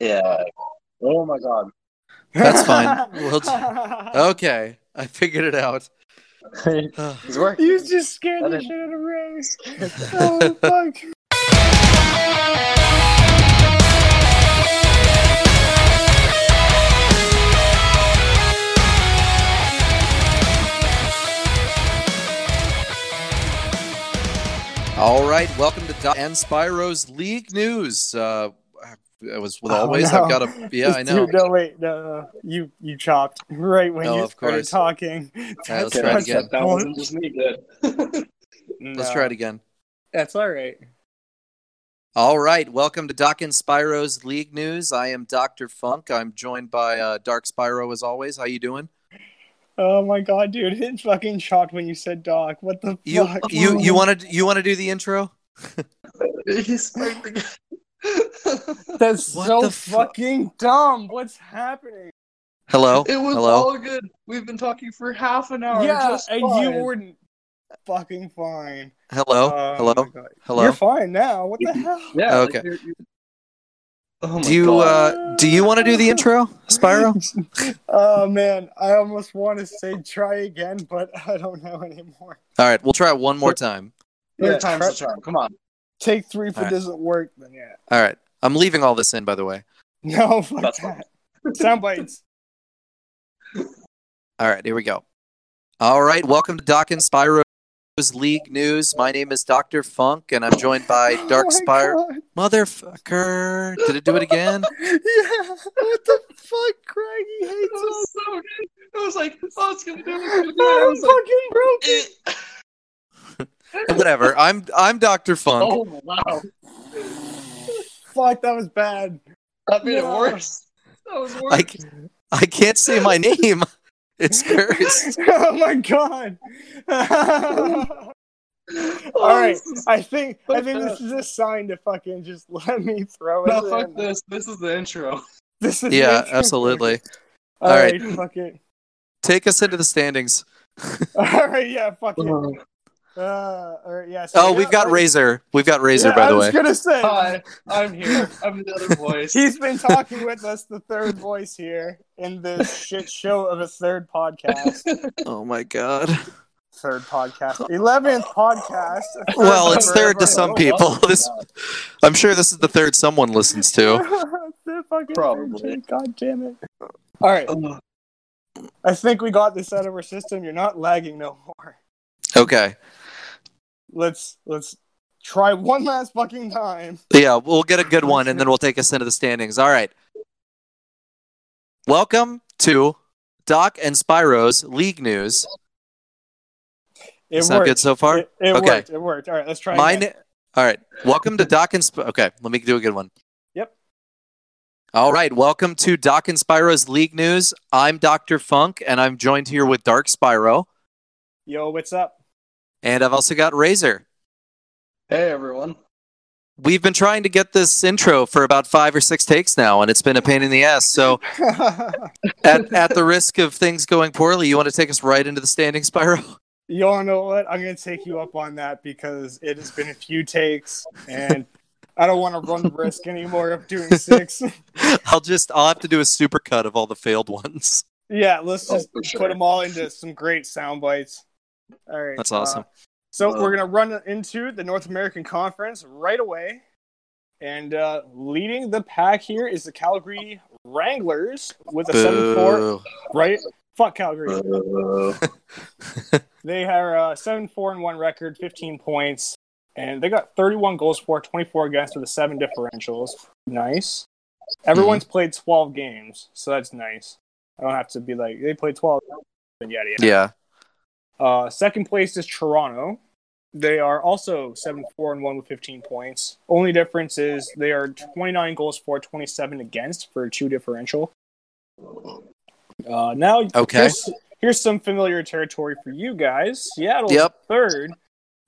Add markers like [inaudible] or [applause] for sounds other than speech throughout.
Yeah. Oh my god. That's fine. [laughs] We'll t- Okay, I figured it out. [laughs] It's working. You just scared I the didn't- shit out of Ray. [laughs] oh fuck. All right, welcome to Doc and Spyro's League News. Uh, as with [laughs] Oh, always, no. I've got a [laughs] yeah, I know. Dude, no, wait, no, no, you you chopped right when Oh, you of started course. talking. [laughs] let's try it again. That wasn't just me. Good. Let's try it again. That's all right. All right, welcome to Doc and Spyro's League News. I am Doctor Funk. I'm joined by uh, Dark Spyro as always. How you doing? Oh my god, dude, it fucking shocked when you said Doc. What the You fuck? you you want to you want to do the intro? He's fighting. That's [laughs] What so fu- fucking dumb. What's happening? Hello. It was Hello. all good. We've been talking for half an hour. yeah, just and fine. you weren't fucking fine. Hello. Oh Hello. my Hello. You're fine now. What the hell? Yeah. Okay. Like, you're, you're... Oh Do you god. uh do you want to do the intro, Spyro? [laughs] Oh man, I almost want to say try again, but [laughs] I don't know anymore. All right, we'll try it one more time. Third Yeah, time's try- the charm. Come on. Take three if All it right. doesn't work, then yeah. All right. I'm leaving all this in by the way. No, [laughs] fuck That's that. Sound bites. [laughs] All right, here we go. All right, welcome to Doc and Spyro's League News. My name is Dr. Funk, and I'm joined by [laughs] oh Dark Oh my Spyro. God. Motherfucker. Did it do it again? yeah, what the fuck, Craig? He hates us. was so good. It was like, oh, it's gonna do it. It's gonna do it. I I'm was like, fucking broken. Eh. [laughs] Whatever. I'm I'm Dr. Funk. Oh wow. Fuck, that was bad. That made No. it worse. That was worse. I, c- I can't say my name. [laughs] It's cursed. [laughs] oh my god. All right, I think I think this is a sign to fucking just let me throw it. No, fuck in. this. This is the intro. This is Yeah, the- absolutely. All All right, right. fuck it. Take us into the standings. All right, yeah, fuck it. Uh, Uh, all right, yeah. so Oh, we've got all right. Razor. We've got Razor, Yeah, by I the was way. gonna say Hi, I'm here. I'm the other [laughs] voice. he's been talking with us, the third voice here in this shit show of a third podcast. [laughs] Oh my god. Third podcast, eleventh podcast. Well, it's third to some Oh, people. wow. [laughs] This, I'm sure this is the third someone listens to. The fucking Probably. third God damn it! All right, Ugh. I think we got this out of our system. You're not lagging no more. Okay. Let's let's try one last fucking time. Yeah, we'll get a good one and then we'll take us into the standings. All right. Welcome to Doc and Spyro's League News. It Sound worked. good so far? It, it Okay. worked. It worked. All right, let's try. Again. na- All right. Welcome to Doc and Sp- Okay, let me do a good one. Yep. All right. Welcome to Doc and Spyro's League News. I'm Dr. Funk and I'm joined here with Dark Spyro Yo, what's up? And I've also got Razor. Hey everyone. We've been trying to get this intro for about 5 or 6 takes now and it's been a pain in the ass. So, [laughs] at at the risk of things going poorly, you want to take us right into the standing spiral? you all know what? I'm gonna take you up on that because it has been a few takes, and I don't want to run the risk anymore of doing six. [laughs] [laughs] I'll just I'll have to do a super cut of all the failed ones. yeah, let's Oh, just for sure. put them all into some great sound bites. All right, That's uh, awesome. so Uh, we're gonna run into the North American Conference right away, and uh, leading the pack here is the Calgary Wranglers with a seven-four. Right? Fuck Calgary. Uh, [laughs] They are uh, seven four and one record, fifteen points, and they got thirty one goals for, twenty four against with a seven differentials. Nice. Everyone's played twelve games, so that's nice. I don't have to be like they played twelve. Yada yada. Yeah. Uh, second place is Toronto. They are also seven four and one with fifteen points. Only difference is they are twenty nine goals for, twenty seven against for a two differential. Uh, now Okay. here's, here's some familiar territory for you guys. Seattle Yep. third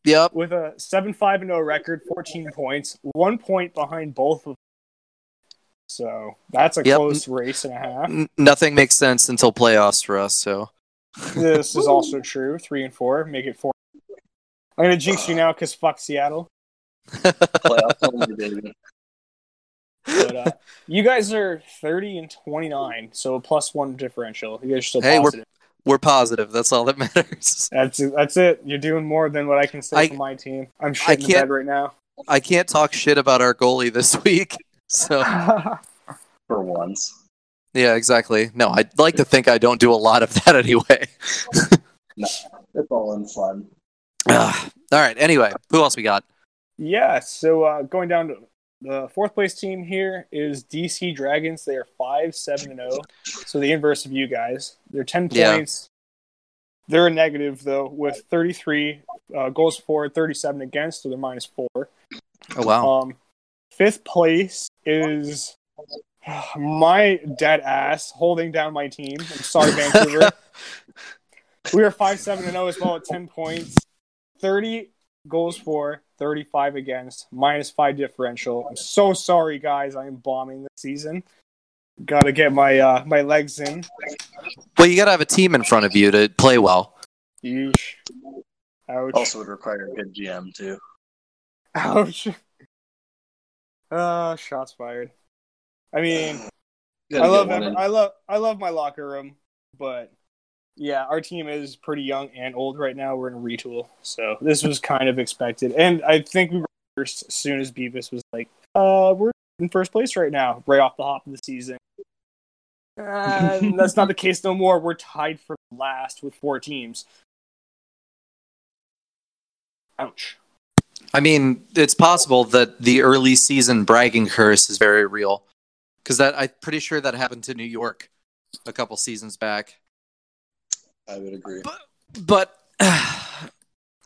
Yep. with a 7-5 and 0 record, 14 points, one point behind both of them. So that's a Yep. close race and a half. Nothing makes sense until playoffs for us. So This is also true. Three and four, make it four. I'm gonna jinx you now because fuck Seattle. playoffs [laughs] only, baby. But uh, you guys are 30 and 29, so a plus one differential. You guys are still Hey, we're- positive. We're positive. That's all that [laughs] matters. That's that's it. You're doing more than what I can say I- for my team. I'm I shitting the can't- bed right now. I can't talk shit about our goalie this [laughs] week. So For once. Yeah, exactly. No, I'd like to think I don't do a lot of [laughs] that anyway. [laughs] no, It's all in fun. Ah, [sighs] all right. Anyway, who else we got? yeah. So uh, going down to the fourth place team here is DC Dragons. They are five seven and zero. So the inverse of you guys. They're ten Yeah. points. They're a negative though, with 33 uh, goals for, 37 against, so they're minus four. Oh wow. Um, fifth place is [sighs] my dead ass holding down my team. I'm sorry, Vancouver. [laughs] we are five seven and zero as well at ten points, thirty goals for, thirty five against, minus five differential. I'm so sorry, guys. I am bombing this season. Got to get my uh, my legs in. well, you got to have a team in front of you to play well. Yeesh. Ouch. Also would require a good GM too. Ouch. [laughs] Uh, shots fired. I mean, I love get every. I love I love my locker room, but yeah, our team is pretty young and old right now. We're in a retool, so this was kind of expected, and I think we were first as soon as Beavis was like, "Uh, we're in first place right now, right off the hop of the season." And [laughs] that's not the case no more. We're tied for last with four teams. Ouch. I mean, it's possible that the early season bragging curse is very real, because that I'm pretty sure that happened to New York a couple seasons back. I would agree. But [sighs] I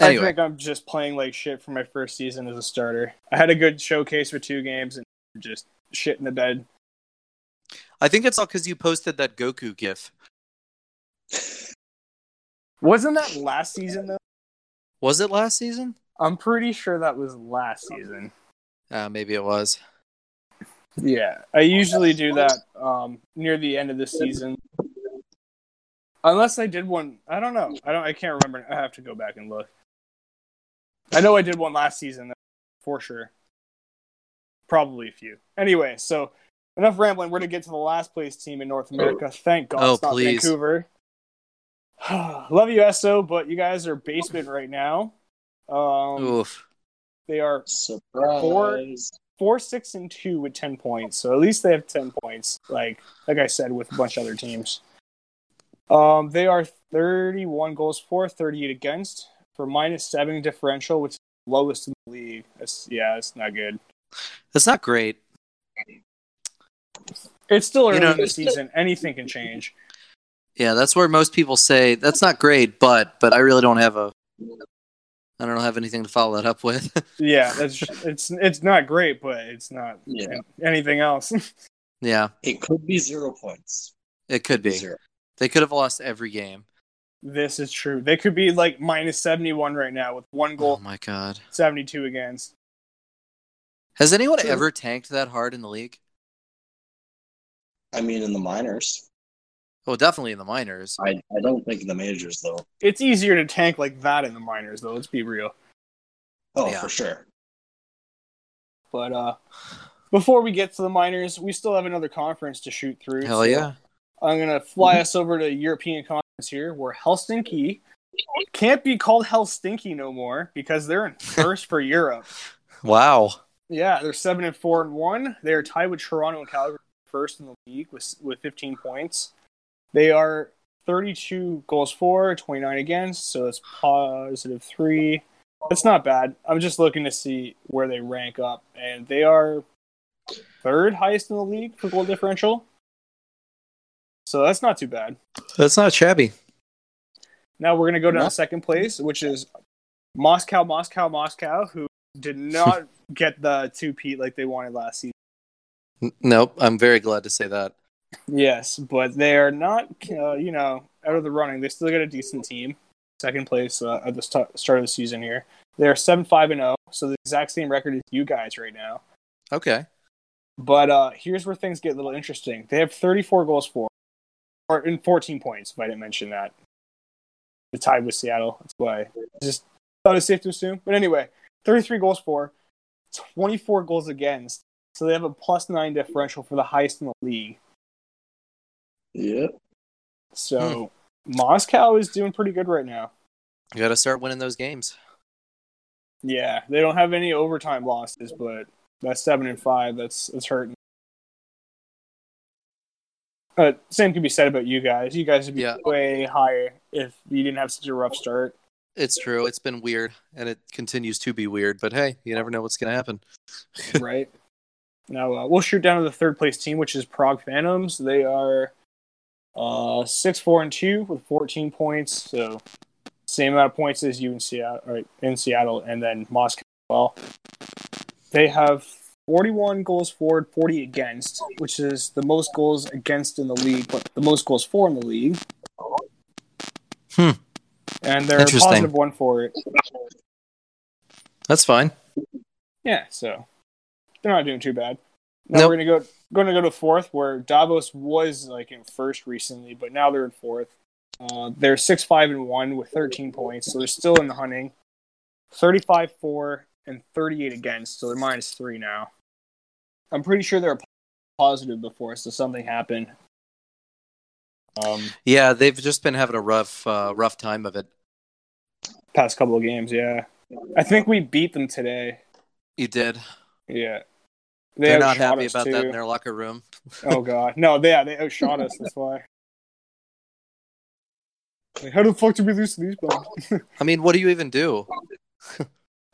anyway, think I'm just playing like shit for my first season as a starter. I had a good showcase for two games and just shit in the bed. I think it's all because you posted that Goku gif. Wasn't that last season though? Was it last season? I'm pretty sure that was last season. Uh, maybe it was. Yeah, I usually do that um, near the end of the season, unless I did one. I don't know. I don't. I can't remember. I have to go back and look. I know I did one last season for sure. Probably a few. Anyway, so enough rambling. We're gonna get to the last place team in North America. Thank God Oh, it's not please. Vancouver. [sighs] Love you, SO, but you guys are basement right now. Um, Oof. they are Surprise. four, six, and two with ten points. So at least they have ten points. Like like I said, with a bunch of other teams. Um, they are thirty-one goals for, thirty-eight against, for minus seven differential, which is lowest in the league. That's yeah, it's not good. That's not great. It's still early You know- in the season. Anything can change. Yeah, that's where most people say that's not great, but but I really don't have a I don't have anything to follow that up with. [laughs] Yeah, that's it's it's not great, but it's not Yeah. anything else. [laughs] yeah, It could be zero points. it could be. Zero. They could have lost every game. this is true. They could be like minus seventy-one right now with one goal, Oh my god. seventy-two against. Has anyone True. ever tanked that hard in the league? I mean, in the minors. Oh, definitely in the minors. I, I don't think in the majors though. It's easier to tank like that in the minors, though. Let's be real. Oh, Yeah. for sure. But uh, before we get to the minors, we still have another conference to shoot through. Hell so yeah. I'm gonna fly us over to European conference here, where Helsinki can't be called Helsinki no more because they're in [laughs] first for Europe. Wow. Yeah, they're seven and four and one. They are tied with Toronto and Calgary first in the league with with 15 points. They are 32 goals for, 29 against, so it's positive three. It's not bad. I'm just looking to see where they rank up, and they are third highest in the league for goal differential. So that's not too bad. That's not shabby. Now we're gonna go down No. to second place, which is Moscow, Moscow, Moscow, who did not [laughs] get the two peat like they wanted last season. Nope. I'm very glad to say that. Yes, but they are not, uh, you know, out of the running. They still got a decent team. Second place uh, at the st- start of the season here. They are seven five and zero, so the exact same record as you guys right now. Okay. But uh, here's where things get a little interesting. They have 34 goals for, or in 14 points. If I didn't mention that, the tied with Seattle. That's why I just thought it's safe to assume. But anyway, 33 goals for, 24 goals against, so they have a plus nine differential for the highest in the league. Yep. So Moscow is doing pretty good right now. You got to start winning those games. Yeah, they don't have any overtime losses, but that's seven and five. That's that's hurting. Uh, same could be said about you guys. You guys would be Yeah. way higher if you didn't have such a rough start. It's true. It's been weird, and it continues to be weird. But hey, you never know what's going to happen. [laughs] right? Now uh, we'll shoot down to the third place team, which is Prague Phantoms. They are uh, six, four, and two with fourteen points. So same amount of points as you in Seattle, right, in Seattle, and then Moscow. as Well, they have forty-one goals forward, forty against, which is the most goals against in the league, but the most goals for in the league. Hmm. And they're positive one for it. That's fine. Yeah, so they're not doing too bad. Now Nope. we're gonna go going to go to fourth, where Davos was like in first recently, but now they're in fourth. Uh, they're six five and one with thirteen points, so they're still in the hunting. Thirty five four and thirty eight against, so they're minus three now. I'm pretty sure they're positive before, so something happened. Um, Yeah, they've just been having a rough, uh, rough time of it. past couple of games, yeah. I think we beat them today. You did. Yeah, they They're not happy about that in their locker room. [laughs] Oh god, no, they yeah, they outshot us. That's why. Like, how the fuck did we lose to these bums? [laughs] I mean, what do you even do?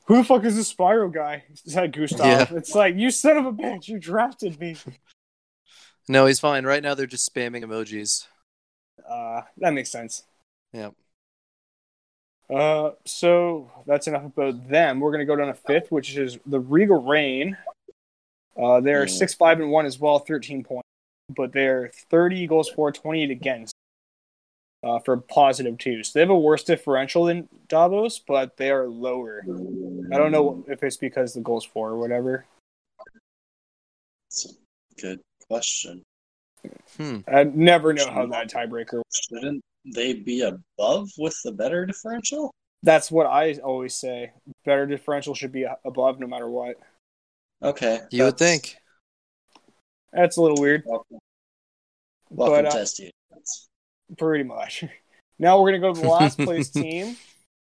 Who the fuck is this Spyro guy? Is that Gustav. Yeah. It's like you son of a bitch, you drafted me. [laughs] No, he's fine. Right now, they're just spamming emojis. Uh, that makes sense. Yep. Uh, so that's enough about them. We're gonna go down to fifth, which is the Riga Reign. Uh, they're Yeah. six five and one as well, thirteen points, but they're thirty goals for, twenty eight against. Uh, for positive two, so they have a worse differential than Davos, but they are lower. I don't know if it's because the goals for or whatever. It's a good question. Hmm. I never know how that tiebreaker. Shouldn't they be above with the better differential? That's what I always say. Better differential should be above no matter what. Okay. You would think. That's a little weird, Welcome, welcome but uh, to SDA. pretty much. [laughs] Now we're gonna go to the last place [laughs] team,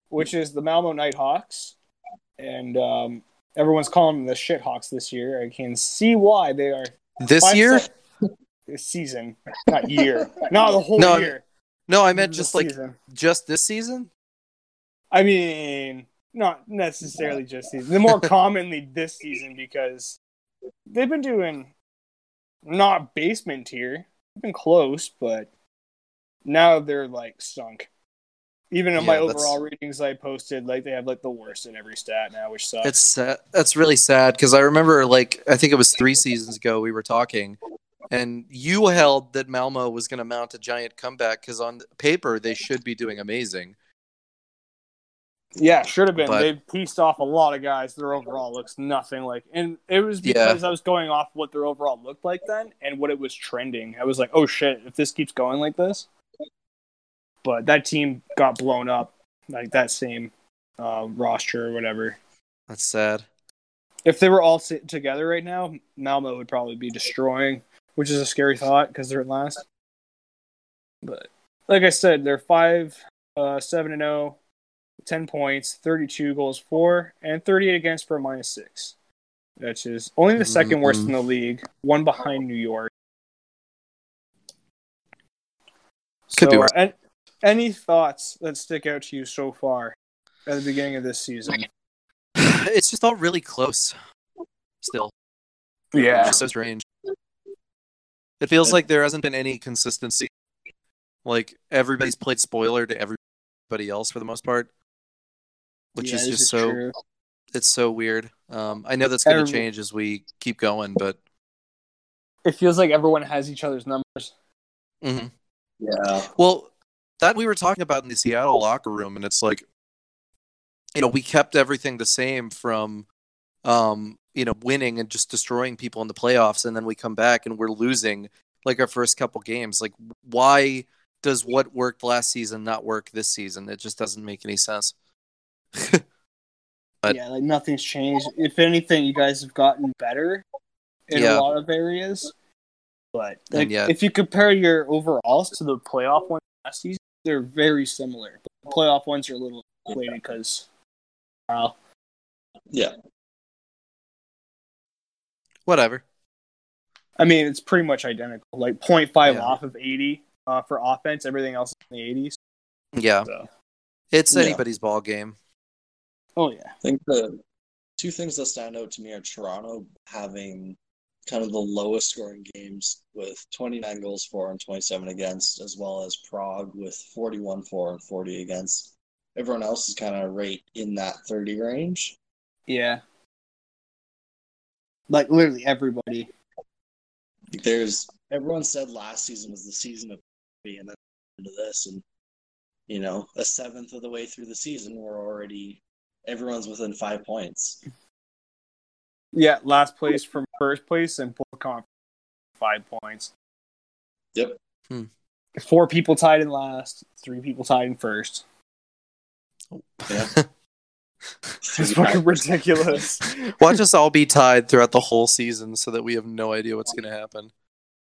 which is the Malmo Nighthawks, and um, everyone's calling them the Shithawks this year. I can see why they are This year? [laughs] this season, not year, not the whole No, year. No, I meant The just like season. just this season. I mean, not necessarily just season. They're more commonly this season because they've been doing not basement tier. They've been close, but now they're like sunk. Even in my Yeah, that's- overall ratings I posted, like they have like the worst in every stat now, which sucks. It's sad. That's really sad because I remember, like, I think it was three seasons ago we were talking, and you held that Malmo was going to mount a giant comeback because on paper they should be doing amazing. Yeah, should have been. but- they pieced off a lot of guys. Their overall looks nothing like, and it was Yeah. because I was going off what their overall looked like then and what it was trending. I was like, oh shit, if this keeps going like this. But that team got blown up, like that same uh, roster or whatever. That's sad. If they were all sit together right now, Malmo would probably be destroying, which is a scary thought because they're at last. But like I said, they're five, uh, seven and zero, 10 points, thirty-two goals for, and thirty-eight against for a minus six. Which is only the 2nd worst in the league, one behind New York. Could be worse. uh, an- any thoughts that stick out to you so far at the beginning of this season? [sighs] it's just all really close. Still, Yeah. It's so strange. It feels like there hasn't been any consistency. Like everybody's played spoiler to everybody else for the most part, which Yeah, is this just so true. it's so weird. Um, I know that's going to change as we keep going, but It feels like everyone has each other's numbers. Mm-hmm. Yeah. well, that we were talking about in the Seattle locker room, and it's like, you know, we kept everything the same from, um, you know, winning and just destroying people in the playoffs, and then we come back and we're losing like our first couple games. Like, why does what worked last season not work this season? It just doesn't make any sense. [laughs] But- yeah, like nothing's changed. If anything, you guys have gotten better. in Yeah. a lot of areas. But like, yet- if you compare your overalls to the playoff ones last season, they're very similar. The playoff ones are a little inflated because, Yeah. Whatever. I mean, it's pretty much identical. Like 0.5 Yeah. off of 80 uh, for offense. Everything else is in the 80s. Yeah. So, It's Yeah. anybody's ball game. Oh yeah, I think the two things that stand out to me are Toronto having kind of the lowest scoring games with 29 goals for and 27 against, as well as Prague with 41 for and 40 against. Everyone else is kind of right in that 30 range. yeah. Like literally everybody. There's everyone said last season was the season of and then into this, and you know, a seventh of the way through the season, we're already everyone's within five points. Yeah, last place from first place and both conference five points. Yep. Hmm. Four people tied in last, three people tied in first. Yeah. [laughs] [laughs] It's fucking ridiculous. [laughs] Watch us all be tied throughout the whole season so that we have no idea what's going to happen.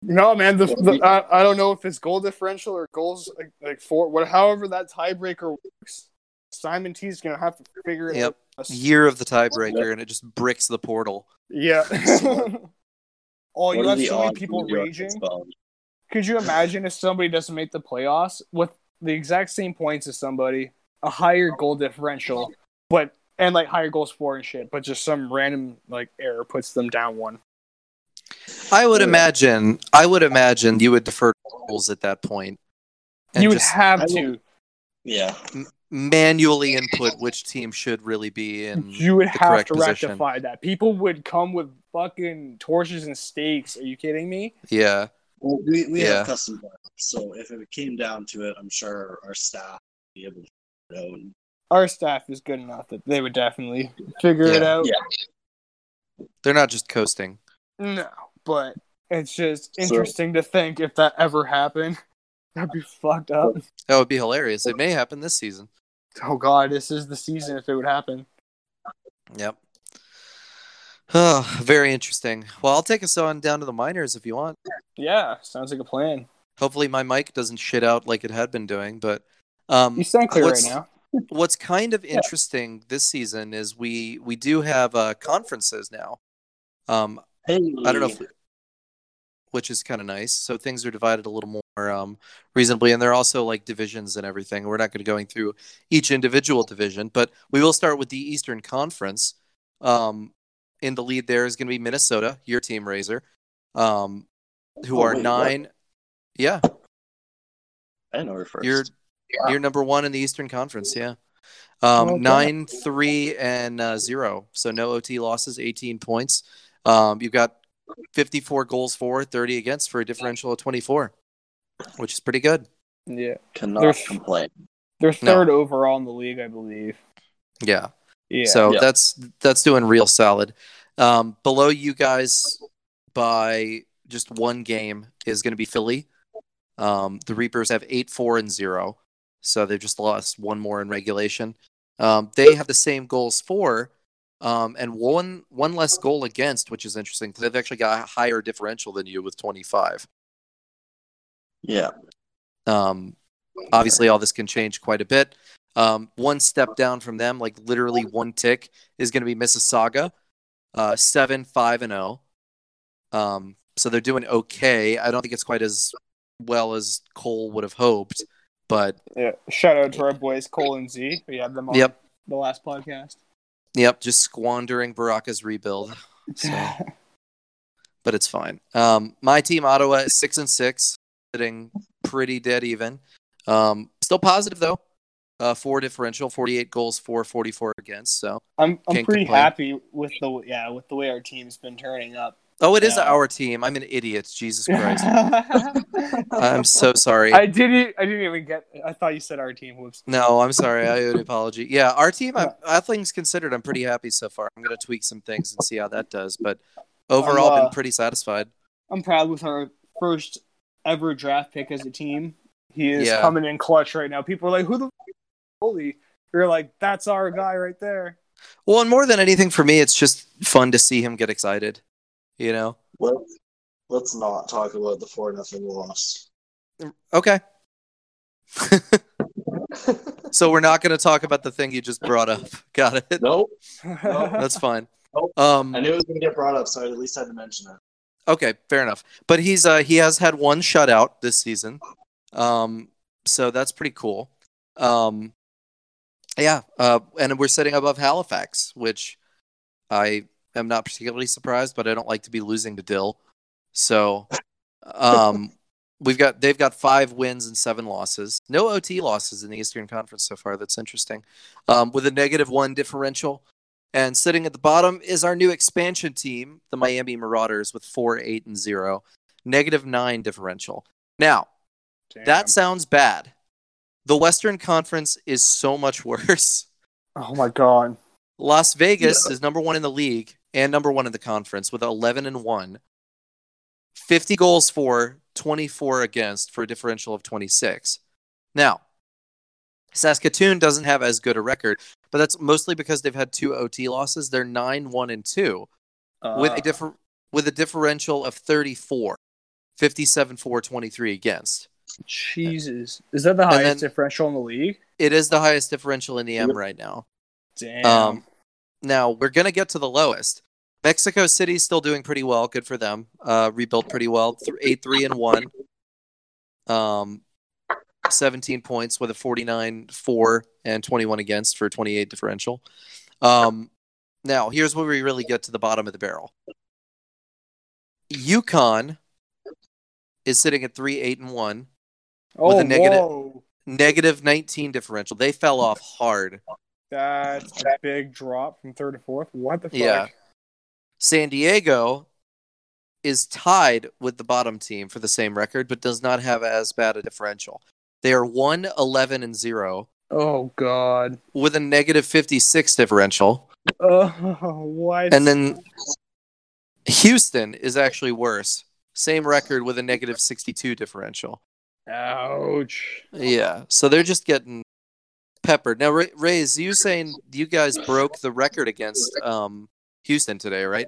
no, man, the, the I, I don't know if it's goal differential or goals like, like four, what, however that tiebreaker works. Simon T's gonna have to figure it Yep. out. Year of the tiebreaker, and it just bricks the portal. Yeah. [laughs] [laughs] oh, you are have the so many people raging. Could you imagine if somebody doesn't make the playoffs with the exact same points as somebody, a higher goal differential, but and like higher goals for and shit, but just some random like error puts them down one. I would Yeah. imagine. I would imagine you would defer goals at that point. and you would just have I to. Yeah. Manually input which team should really be in You would the have to position. rectify that. People would come with fucking torches and stakes. Are you kidding me? Yeah, Well, we we Yeah. have custom parts, so if it came down to it, I'm sure our staff would be able to figure it Our staff is good enough that they would definitely figure it out. Yeah. they're not just coasting. No, but it's just So- interesting to think if that ever happened. That'd be fucked up. That would be hilarious. It may happen this season. Oh god, this is the season if it would happen. Yep. Oh, very interesting. Well, I'll take us on down to the minors if you want. Yeah, sounds like a plan. Hopefully, my mic doesn't shit out like it had been doing. But um, You sound clear right now. [laughs] what's kind of interesting this season is we we do have uh, conferences now. Um, hey, I don't know if, which is kind of nice. So things are divided a little more um, reasonably, and they're also like divisions and everything. We're not going to going through each individual division, but we will start with the Eastern Conference. Um, in the lead there is going to be Minnesota, your team, Razor, um, who Oh, are wait, what? nine. Yeah, I know her 1st you're you're number one in the Eastern Conference. Yeah, um, Okay. nine, three, and uh, zero. So no OT losses, 18 points. Um, you've got 54 goals for, 30 against for a differential of 24, which is pretty good. Yeah. cannot There's- complain. They're third overall in the league, I believe. Yeah. Yeah. So Yeah. that's that's doing real solid. Um, below you guys by just one game is going to be Philly. Um, the Reapers have eight, four, and zero, so they've just lost one more in regulation. Um, they have the same goals for, um, and one one less goal against, which is interesting because they've actually got a higher differential than you with twenty five. Yeah. Um, obviously, all this can change quite a bit. Um, one step down from them, like literally one tick, is going to be Mississauga, uh, seven, five, and zero. Um, so they're doing okay. I don't think it's quite as well as Cole would have hoped, but yeah. Shout out to our boys Cole and Z. We had them on yep, the last podcast. Yep, just squandering Baraka's rebuild. So, [laughs] but it's fine. Um, my team, Ottawa, is six and six, sitting pretty dead even. Um, still positive though. Uh, four differential, 48 goals for, 44 against. So, I'm I'm pretty complain. happy with the yeah with the way our team's been turning up. Oh, it is Yeah. our team. I'm an idiot. Jesus Christ. [laughs] I'm so sorry. I didn't. I didn't even get. I thought you said our team. Whoops. No, I'm sorry. I owe an apology. Yeah, our team, I'm, all things considered, I'm pretty happy so far. I'm going to tweak some things and see how that does. But overall, I'm, uh, been pretty satisfied. I'm proud with our first ever draft pick as a team. He is Yeah. coming in clutch right now. People are like, "Who the holy?" You're like, "That's our guy right there." Well, and more than anything for me, it's just fun to see him get excited. You know, Let's let's not talk about the four nothing loss. Okay. [laughs] so we're not going to talk about the thing you just brought up. Got it. nope. [laughs] That's fine. Nope. Um, I knew it was going to get brought up, so I at least had to mention it. Okay, fair enough. But he's uh, he has had one shutout this season, um, so that's pretty cool. Um, yeah, uh, and we're sitting above Halifax, which I am not particularly surprised, but I don't like to be losing to Dill. So, um, [laughs] we've got they've got five wins and seven losses. No OT losses in the Eastern Conference so far. That's interesting. Um, with a negative one differential. And sitting at the bottom is our new expansion team, the Miami Marauders, with four, eight, and zero, negative nine differential. Now, Damn. that sounds bad. The Western Conference is so much [laughs] worse. oh my god. Las Vegas is number one in the league and number one in the conference with 11 and 1. 50 goals for, 24 against for a differential of 26. Now, Saskatoon doesn't have as good a record, but that's mostly because they've had two OT losses. They're 9 1 and 2 with a Uh, differ- with a differential of 34. 57 4 23 against. Jesus. Is that the highest then- differential in the league? It is the highest differential in the M right now. Damn. Um, now we're gonna get to the lowest. Mexico City's still doing pretty well. Good for them. Uh, rebuilt pretty well. Eight three and one. Um, seventeen points with a forty nine four and twenty one against for twenty eight differential. Um, now here's where we really get to the bottom of the barrel. Yukon is sitting at three eight and one, oh, a negative- whoa. negative nineteen differential. They fell off hard. That's a big drop from third to fourth. What the fuck? Yeah. San Diego is tied with the bottom team for the same record, but does not have as bad a differential. They are 1 11 and 0 Oh god. with a negative 56 differential. Oh, what? And then Houston is actually worse. Same record with a negative 62 differential. Ouch. Yeah. So they're just getting peppered. Now, Ray, Rays, you saying you guys broke the record against um, Houston today, right?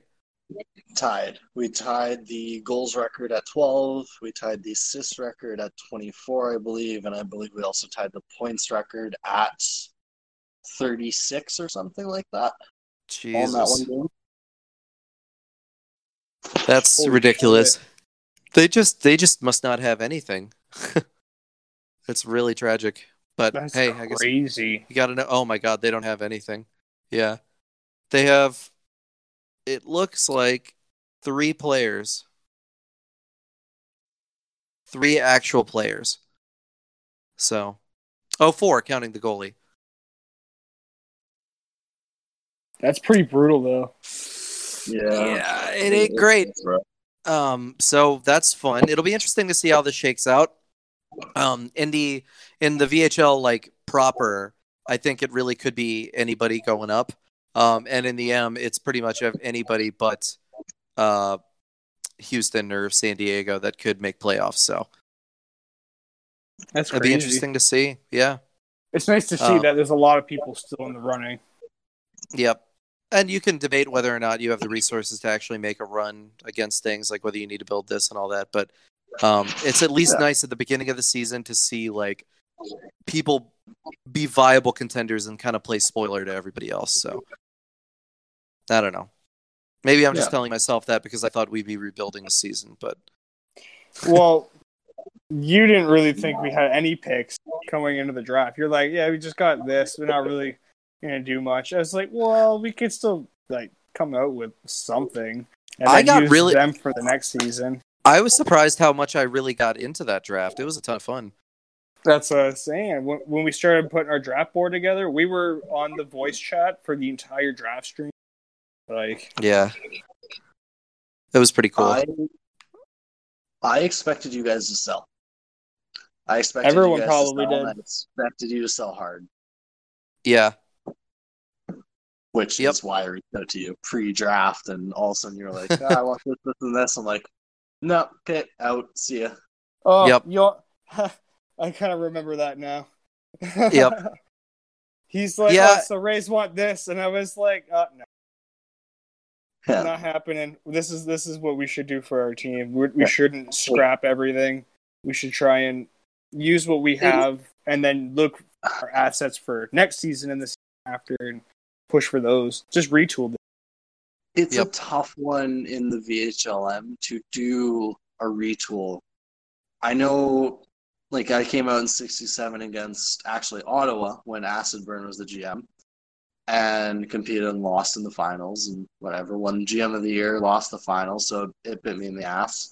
Tied. We tied the goals record at 12. We tied the assist record at 24, I believe. And I believe we also tied the points record at 36 or something like that. On that one game. That's Holy ridiculous. They just they just must not have anything. [laughs] it's really tragic. But That's hey, I guess crazy. you got to know. Oh my God, they don't have anything. Yeah, they have. It looks like three players, three actual players. So, oh, four counting the goalie. That's pretty brutal though. Yeah, Yeah, it ain't great. Um, so that's fun. It'll be interesting to see how this shakes out. Um, in the in the VHL like proper, I think it really could be anybody going up. Um, and in the M, it's pretty much anybody but uh, Houston or San Diego that could make playoffs. So That's it'd be interesting to see. Yeah. It's nice to see Uh, that there's a lot of people still in the running. Yep. And you can debate whether or not you have the resources to actually make a run against things, like whether you need to build this and all that. But um, it's at least Yeah. nice at the beginning of the season to see like people be viable contenders and kind of play spoiler to everybody else. So I don't know. Maybe I'm just Yeah. telling myself that because I thought we'd be rebuilding the season, but [laughs] Well, you didn't really think we had any picks going into the draft. You're like, yeah, we just got this. We're not really gonna do much. I was like, well, we could still like come out with something. And I got really- them for the next season. I was surprised how much I really got into that draft. It was a ton of fun. That's what I was saying. When, when we started putting our draft board together, we were on the voice chat for the entire draft stream. Like, Yeah. It was pretty cool. I, I expected you guys to sell. I expected Everyone you guys probably to sell, did. and I expected you to sell hard, yeah. which Yep. is why I reached out to you pre-draft, and all of a sudden you're like, "Ah, [laughs] "I want this, this, and this." I'm like, "No, okay, out. See ya." oh, Yep. you're, [laughs] I kind of remember that now. [laughs] Yep. He's like, Yeah. oh, so Rays want this, and I was like, oh, no. Yeah. Not happening. This is this is what we should do for our team. We're, we shouldn't scrap everything. We should try and use what we have, and then look for assets for next season and the season after, and push for those. Just retool. Them. It's Yep. a tough one in the VHLM to do a retool. I know, like, I came out in 67 against actually Ottawa when Acid Burn was the GM and competed and lost in the finals and whatever. Won GM of the year, lost the finals, so it bit me in the ass.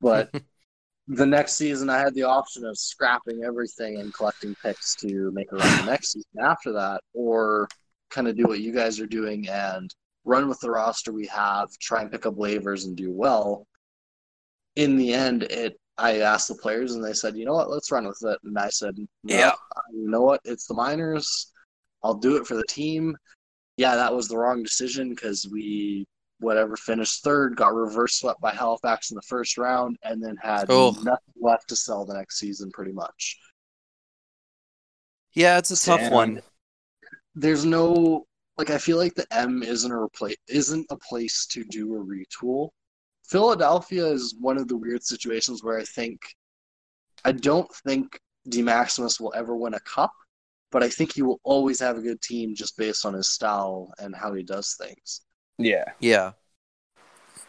But [laughs] the next season, I had the option of scrapping everything and collecting picks to make a run the next season after that, or kind of do what you guys are doing and run with the roster we have, try and pick up waivers and do well. In the end, it I asked the players and they said, you know what, let's run with it. And I said, no, Yeah. you know what, it's the minors. I'll do it for the team. Yeah, that was the wrong decision because we whatever finished third, got reverse swept by Halifax in the first round, and then had Oh. nothing left to sell the next season, pretty much. Yeah, it's a tough Damn. one. there's no like I feel like the M isn't a repla- isn't a place to do a retool. Philadelphia is one of the weird situations where I think I don't think D Maximus will ever win a cup, but I think he will always have a good team just based on his style and how he does things. Yeah. Yeah.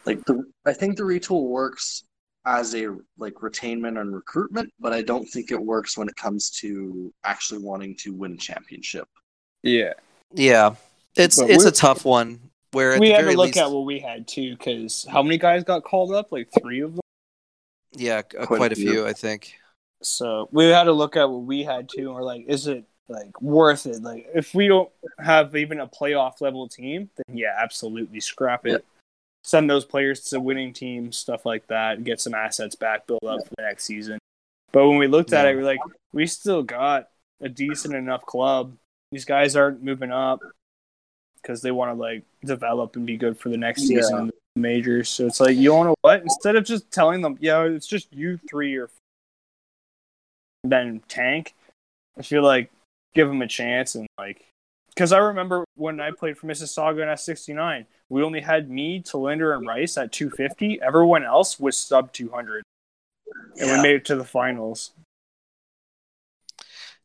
Like the I think the retool works as a like retainment and recruitment, but I don't think it works when it comes to actually wanting to win a championship. Yeah. Yeah. It's But it's a tough one where at we the had very to look least, at what we had too, because how many guys got called up? Like three of them. yeah, uh, Quite quite, a a few. few, I think. So we had to look at what we had too, and we're like, is it like worth it? Like, if we don't have even a playoff level team, then yeah, absolutely scrap it. Yeah. Send those players to winning teams, stuff like that, get some assets back, build up for the next season. But when we looked at Yeah. it, we're like, we still got a decent enough club. These guys aren't moving up because they want to like develop and be good for the next Yeah. season in the majors. So it's like, you don't know what? Instead of just telling them, yeah, it's just you three or then tank. I feel like give them a chance and like because I remember when I played for Mississauga in S sixty nine, we only had me, Talinder, and Rice at two fifty. Everyone else was sub two hundred, and we made it to the finals.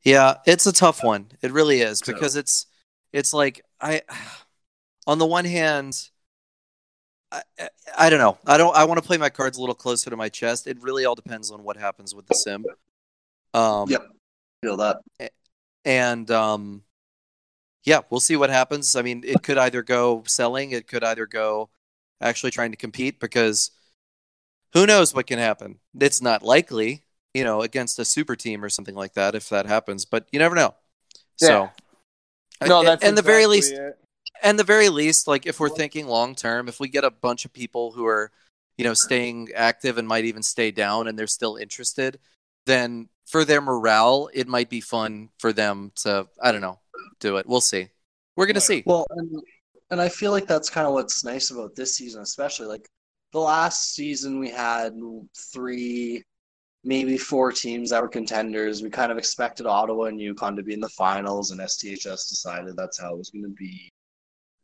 Yeah, it's a tough one. It really is So- because it's it's like I [sighs] on the one hand I, I, I don't know. I don't I want to play my cards a little closer to my chest. It really all depends on what happens with the sim. Um Yep. Feel that. and um yeah, we'll see what happens. I mean, it could either go selling, it could either go actually trying to compete because who knows what can happen. It's not likely, you know, against a super team or something like that if that happens, but you never know. So No, that's and the very least it. and the very least like if we're thinking long term if we get a bunch of people who are you know staying active and might even stay down and they're still interested then for their morale it might be fun for them to i don't know do it we'll see we're gonna Right. see Well, and, and I feel like that's kind of what's nice about this season, especially like the last season we had three, maybe four teams that were contenders. We kind of expected Ottawa and Yukon to be in the finals, and STHS decided that's how it was going to be.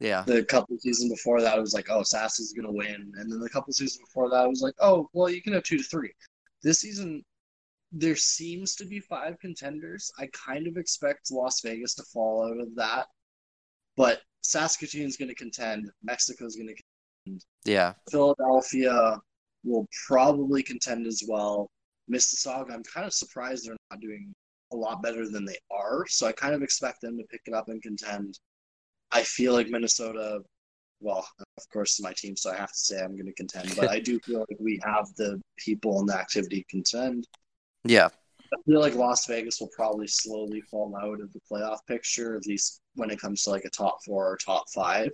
yeah The couple seasons before that, it was like, oh, Sassy's going to win, and then the couple seasons before that, it was like, oh, well, you can have two to three. This season, there seems to be five contenders. I kind of expect Las Vegas to fall out of that, but Saskatoon's going to contend. Mexico's going to contend. yeah Philadelphia will probably contend as well. Mississauga, I'm kind of surprised they're not doing a lot better than they are, so I kind of expect them to pick it up and contend. I feel like Minnesota, well, of course, it's my team, so I have to say I'm going to contend, but I do [laughs] feel like we have the people and the activity to contend. yeah I feel like Las Vegas will probably slowly fall out of the playoff picture, at least when it comes to like a top four or top five.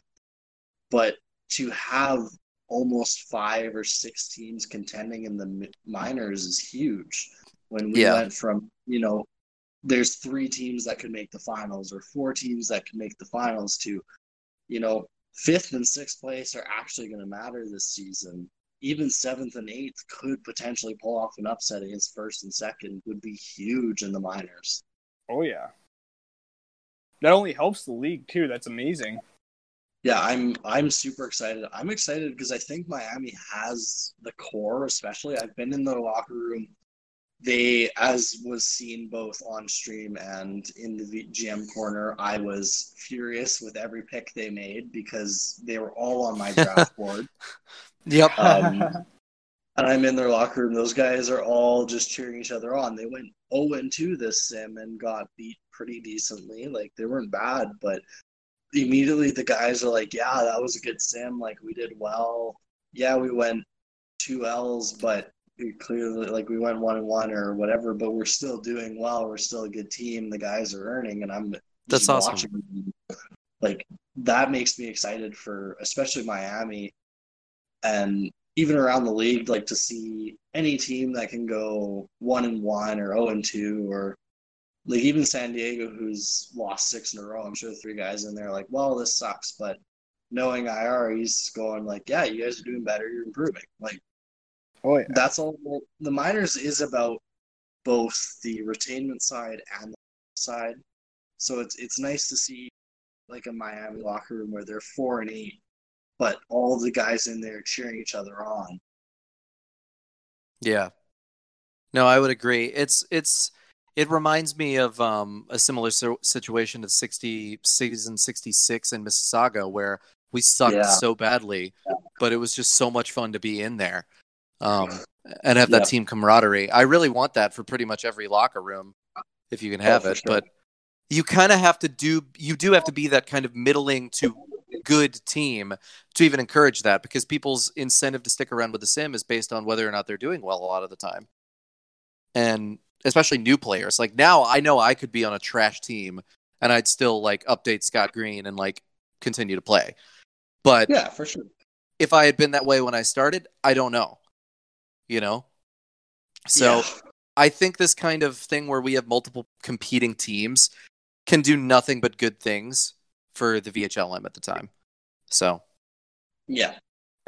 But to have almost five or six teams contending in the minors is huge. When we Yeah. went from, you know, there's three teams that could make the finals or four teams that could make the finals to, you know, fifth and sixth place are actually going to matter this season even seventh and eighth could potentially pull off an upset against first and second would be huge in the minors. Oh yeah. That only helps the league too. That's amazing. Yeah, I'm I'm super excited. I'm excited because I think Miami has the core, especially. I've been in the locker room. They, as was seen both on stream and in the GM corner, I was furious with every pick they made because they were all on my [laughs] draft board. Yep. Um, and I'm in their locker room. Those guys are all just cheering each other on. They went 0 2 this sim and got beat pretty decently. Like they weren't bad, but immediately the guys are like, "Yeah, that was a good sim. Like we did well. Yeah, we went two L's, but we clearly like we went one and one or whatever. But we're still doing well. We're still a good team. The guys are earning, and I'm That's awesome. watching. Like that makes me excited for especially Miami and even around the league, like to see any team that can go one and one or zero and two, or like even San Diego, who's lost six in a row. I'm sure the three guys in there are like, well, this sucks, but knowing IR, he's going like, yeah, you guys are doing better, you're improving. Like Oh yeah. that's all. The minors is about both the retainment side and the side, so it's it's nice to see like a Miami locker room where they're four and eight, but all the guys in there cheering each other on. Yeah. No, I would agree. It's it's it reminds me of um, a similar si- situation of 60 season 66 in Mississauga where we sucked Yeah. so badly, but it was just so much fun to be in there. Um, and have that Yeah. team camaraderie. I really want that for pretty much every locker room if you can Oh, have for it, sure. but you kind of have to do you do have to be that kind of middling to good team to even encourage that because people's incentive to stick around with the sim is based on whether or not they're doing well a lot of the time. And especially new players. Like now I know I could be on a trash team and I'd still like update Scott Green and like continue to play. But Yeah, for sure. if I had been that way when I started, I don't know. You know? So Yeah. I think this kind of thing where we have multiple competing teams can do nothing but good things for the VHLM at the time. So, yeah,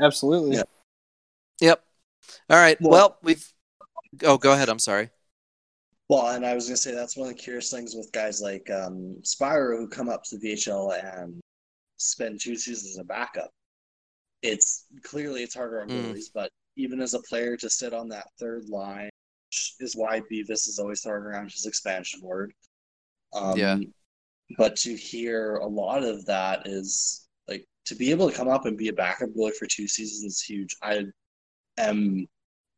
Absolutely. Yeah. yep. All right. Well, Well- we've. Oh, go ahead. I'm sorry. Well, and I was gonna say that's one of the curious things with guys like um, Spyro who come up to the VHL and spend two seasons as a backup. It's clearly it's harder on Mm. goalies, but even as a player to sit on that third line is why Beavis is always thrown around his expansion word. Um, Yeah. But to hear a lot of that is like to be able to come up and be a backup goalie for two seasons is huge. I am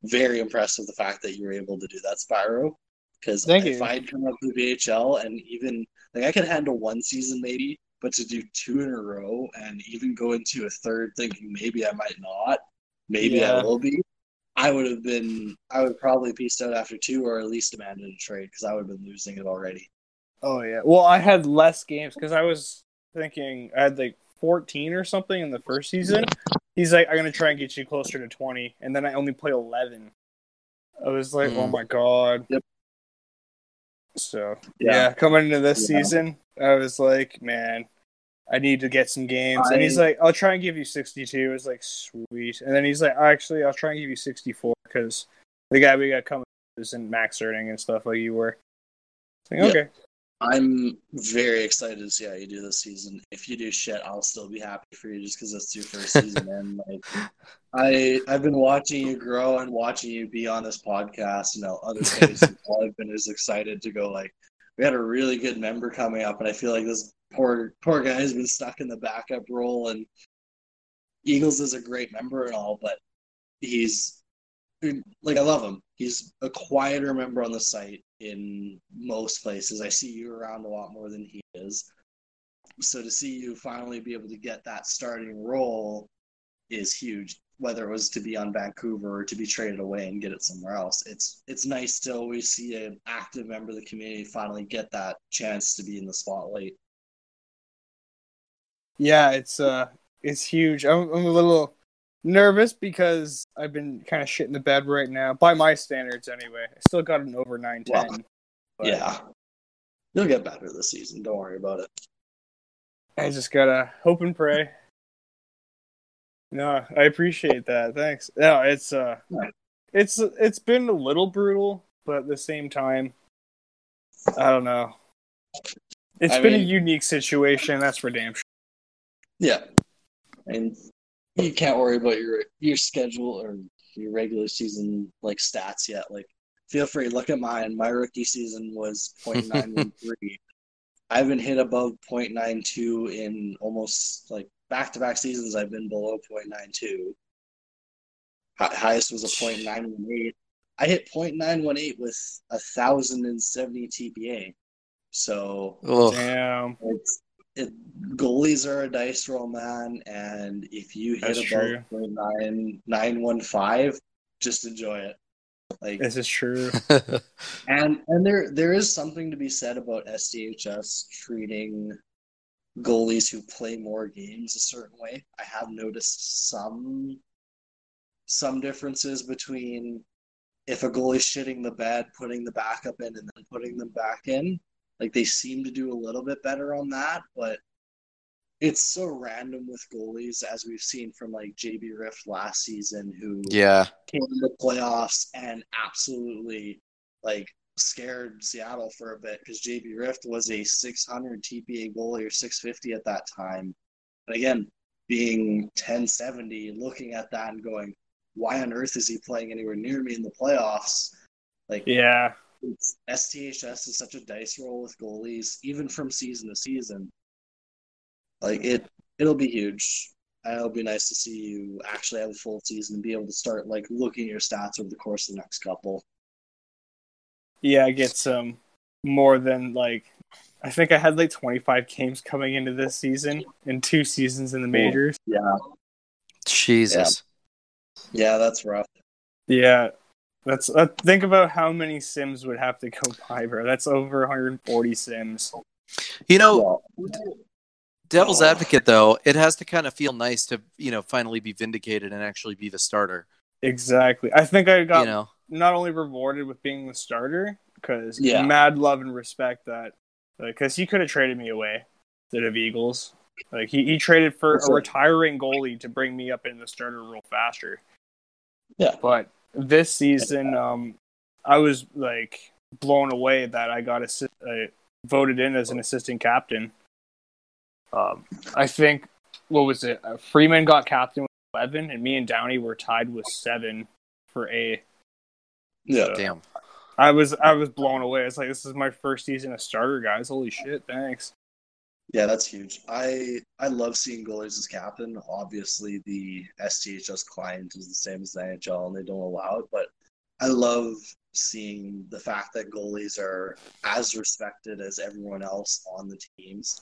very impressed with the fact that you were able to do that, Spyro. Because if. I'd come up to VHL and even like I could handle one season maybe, but to do two in a row and even go into a third thinking maybe I might not, maybe I will be, I would have been I would probably pieced out after two or at least demanded a trade because I would have been losing it already. Oh yeah. Well, I had less games because I was thinking I had like 14 or something in the first season. He's like, I'm gonna try and get you closer to 20, and then I only play 11. I was like, oh Mm. my god. Yep. So yeah. Yeah. coming into this Yeah. season, I was like, man, I need to get some games. and he's like, I'll try and give you 62. It's like sweet. And then he's like, actually, I'll try and give you 64 because the guy we got coming isn't max earning and stuff like you were. Like, Yeah. I'm very excited to see how you do this season. If you do shit, I'll still be happy for you just because it's your first season. And [laughs] like, I I've been watching you grow and watching you be on this podcast. You know, other [laughs] things. all I've been as excited to go like, we had a really good member coming up, and I feel like this poor poor guy has been stuck in the backup role. And Eagles is a great member and all, but he's like I love him. He's a quieter member on the site in most places. I see you around a lot more than he is. So to see you finally be able to get that starting role is huge. Whether it was to be on Vancouver or to be traded away and get it somewhere else, it's it's nice to always see an active member of the community finally get that chance to be in the spotlight. Yeah, it's uh, it's huge. I'm, I'm a little nervous because I've been kind of shit in the bed right now, by my standards anyway. I still got an over nine ten. Wow. Yeah, you'll get better this season. Don't worry about it. I just gotta hope and pray. No, I appreciate that. Thanks. No, it's uh, Right. it's it's been a little brutal, but at the same time, I don't know. It's I been a unique situation. That's for damn sure. Yeah, and you can't worry about your your schedule or your regular season like stats yet. Like, feel free look at mine. My rookie season was [laughs] 0.913. I haven't hit above 0.92 in almost like back to back seasons. I've been below 0.92. Hi- highest was a 0.918. I hit 0.918 with a thousand and seventy TPA. So Ugh. Damn. it's it, goalies are a dice roll, man. And if you hit That's above nine nine one five, just enjoy it. Like This is true. [laughs] and and there there is something to be said about STHS treating goalies who play more games a certain way. I have noticed some some differences between if a goalie's shitting the bed, putting the backup in, and then putting them back in. Like they seem to do a little bit better on that, but it's so random with goalies, as we've seen from like JB Rift last season, who yeah. came in the playoffs and absolutely like scared Seattle for a bit because JB Rift was a 600 TPA goalie or 650 at that time. And again, being 1070, looking at that and going, why on earth is he playing anywhere near me in the playoffs? Like, yeah. It's, STHS is such a dice roll with goalies, even from season to season. Like it, it'll be huge. And it'll be nice to see you actually have a full season and be able to start like looking at your stats over the course of the next couple. Yeah, I get some more than like I think I had like 25 games coming into this season and two seasons in the majors. Yeah, Jesus. yeah, that's rough. Yeah. That's uh, think about how many sims would have to go by, bro. That's over 140 sims. You know, devil's advocate though, it has to kind of feel nice to, you know, finally be vindicated and actually be the starter. Exactly. I think I got you know. not only rewarded with being the starter because Yeah. mad love and respect that because he could have traded me away to of Eagles. Like he, he traded for a retiring goalie to bring me up in the starter role faster. Yeah. But this season, um, I was like blown away that I got assi- uh, voted in as an assistant captain. Um, I think what was it? Uh, Freeman got captain with eleven, and me and Downey were tied with seven for A. yeah, Damn. I was I was blown away. It's like this is my first season as starter, guys. Holy shit! Thanks. Yeah, that's huge. I I love seeing goalies as captain. Obviously, the STHS client is the same as the NHL, and they don't allow it. But I love seeing the fact that goalies are as respected as everyone else on the teams.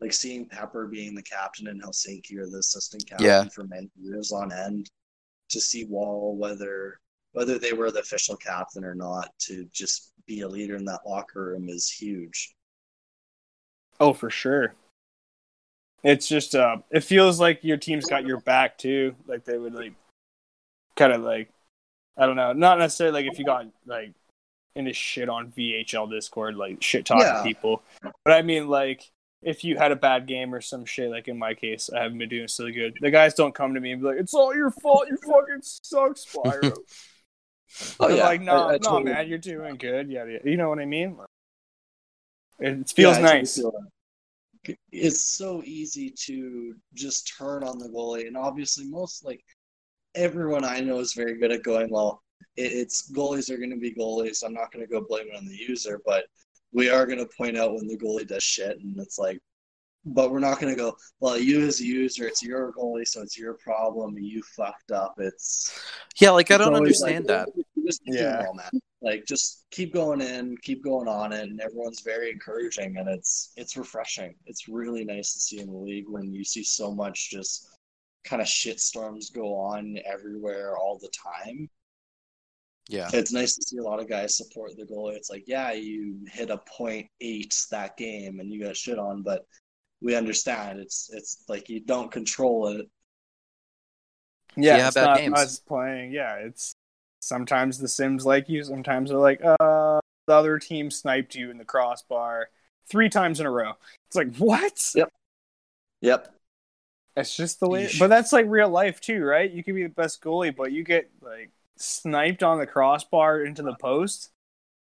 Like seeing Pepper being the captain in Helsinki or the assistant captain Yeah. for many years on end. To see Wall whether whether they were the official captain or not, to just be a leader in that locker room is huge. Oh, for sure. It's just uh, it feels like your team's got your back too. Like they would like, kind of like, I don't know, not necessarily like if you got like into shit on VHL Discord, like shit talking Yeah. people, but I mean like if you had a bad game or some shit. Like in my case, I haven't been doing so good. The guys don't come to me and be like, "It's all your fault. You fucking suck, Spyro." [laughs] Oh They're yeah, like, no, I no, totally- man, you're doing good. Yeah, yeah, you know what I mean. It feels Yeah, nice. feel. It's so easy to just turn on the goalie, and obviously, most like everyone I know is very good at going. Well, it, it's goalies are going to be goalies. I'm not going to go blame it on the user, but we are going to point out when the goalie does shit, and it's like, but we're not going to go. Well, you as a user, it's your goalie, so it's your problem. You fucked up. It's Yeah, like I don't understand like, that. Just keep Yeah. Doing well, man. Like just keep going in, keep going on it, and everyone's very encouraging, and it's it's refreshing. It's really nice to see in the league when you see so much just kind of shit storms go on everywhere all the time. Yeah. It's nice to see a lot of guys support the goalie. It's like, yeah, you hit a point eight that game and you got shit on, but we understand it's it's like you don't control it. Yeah, Yeah, it's bad not games. us playing. Yeah, it's sometimes the Sims like you, sometimes they're like, uh, the other team sniped you in the crossbar three times in a row. It's like what? Yep. Yep. It's just the way. Yeesh. But that's like real life too, right? You can be the best goalie, but you get like sniped on the crossbar into the post.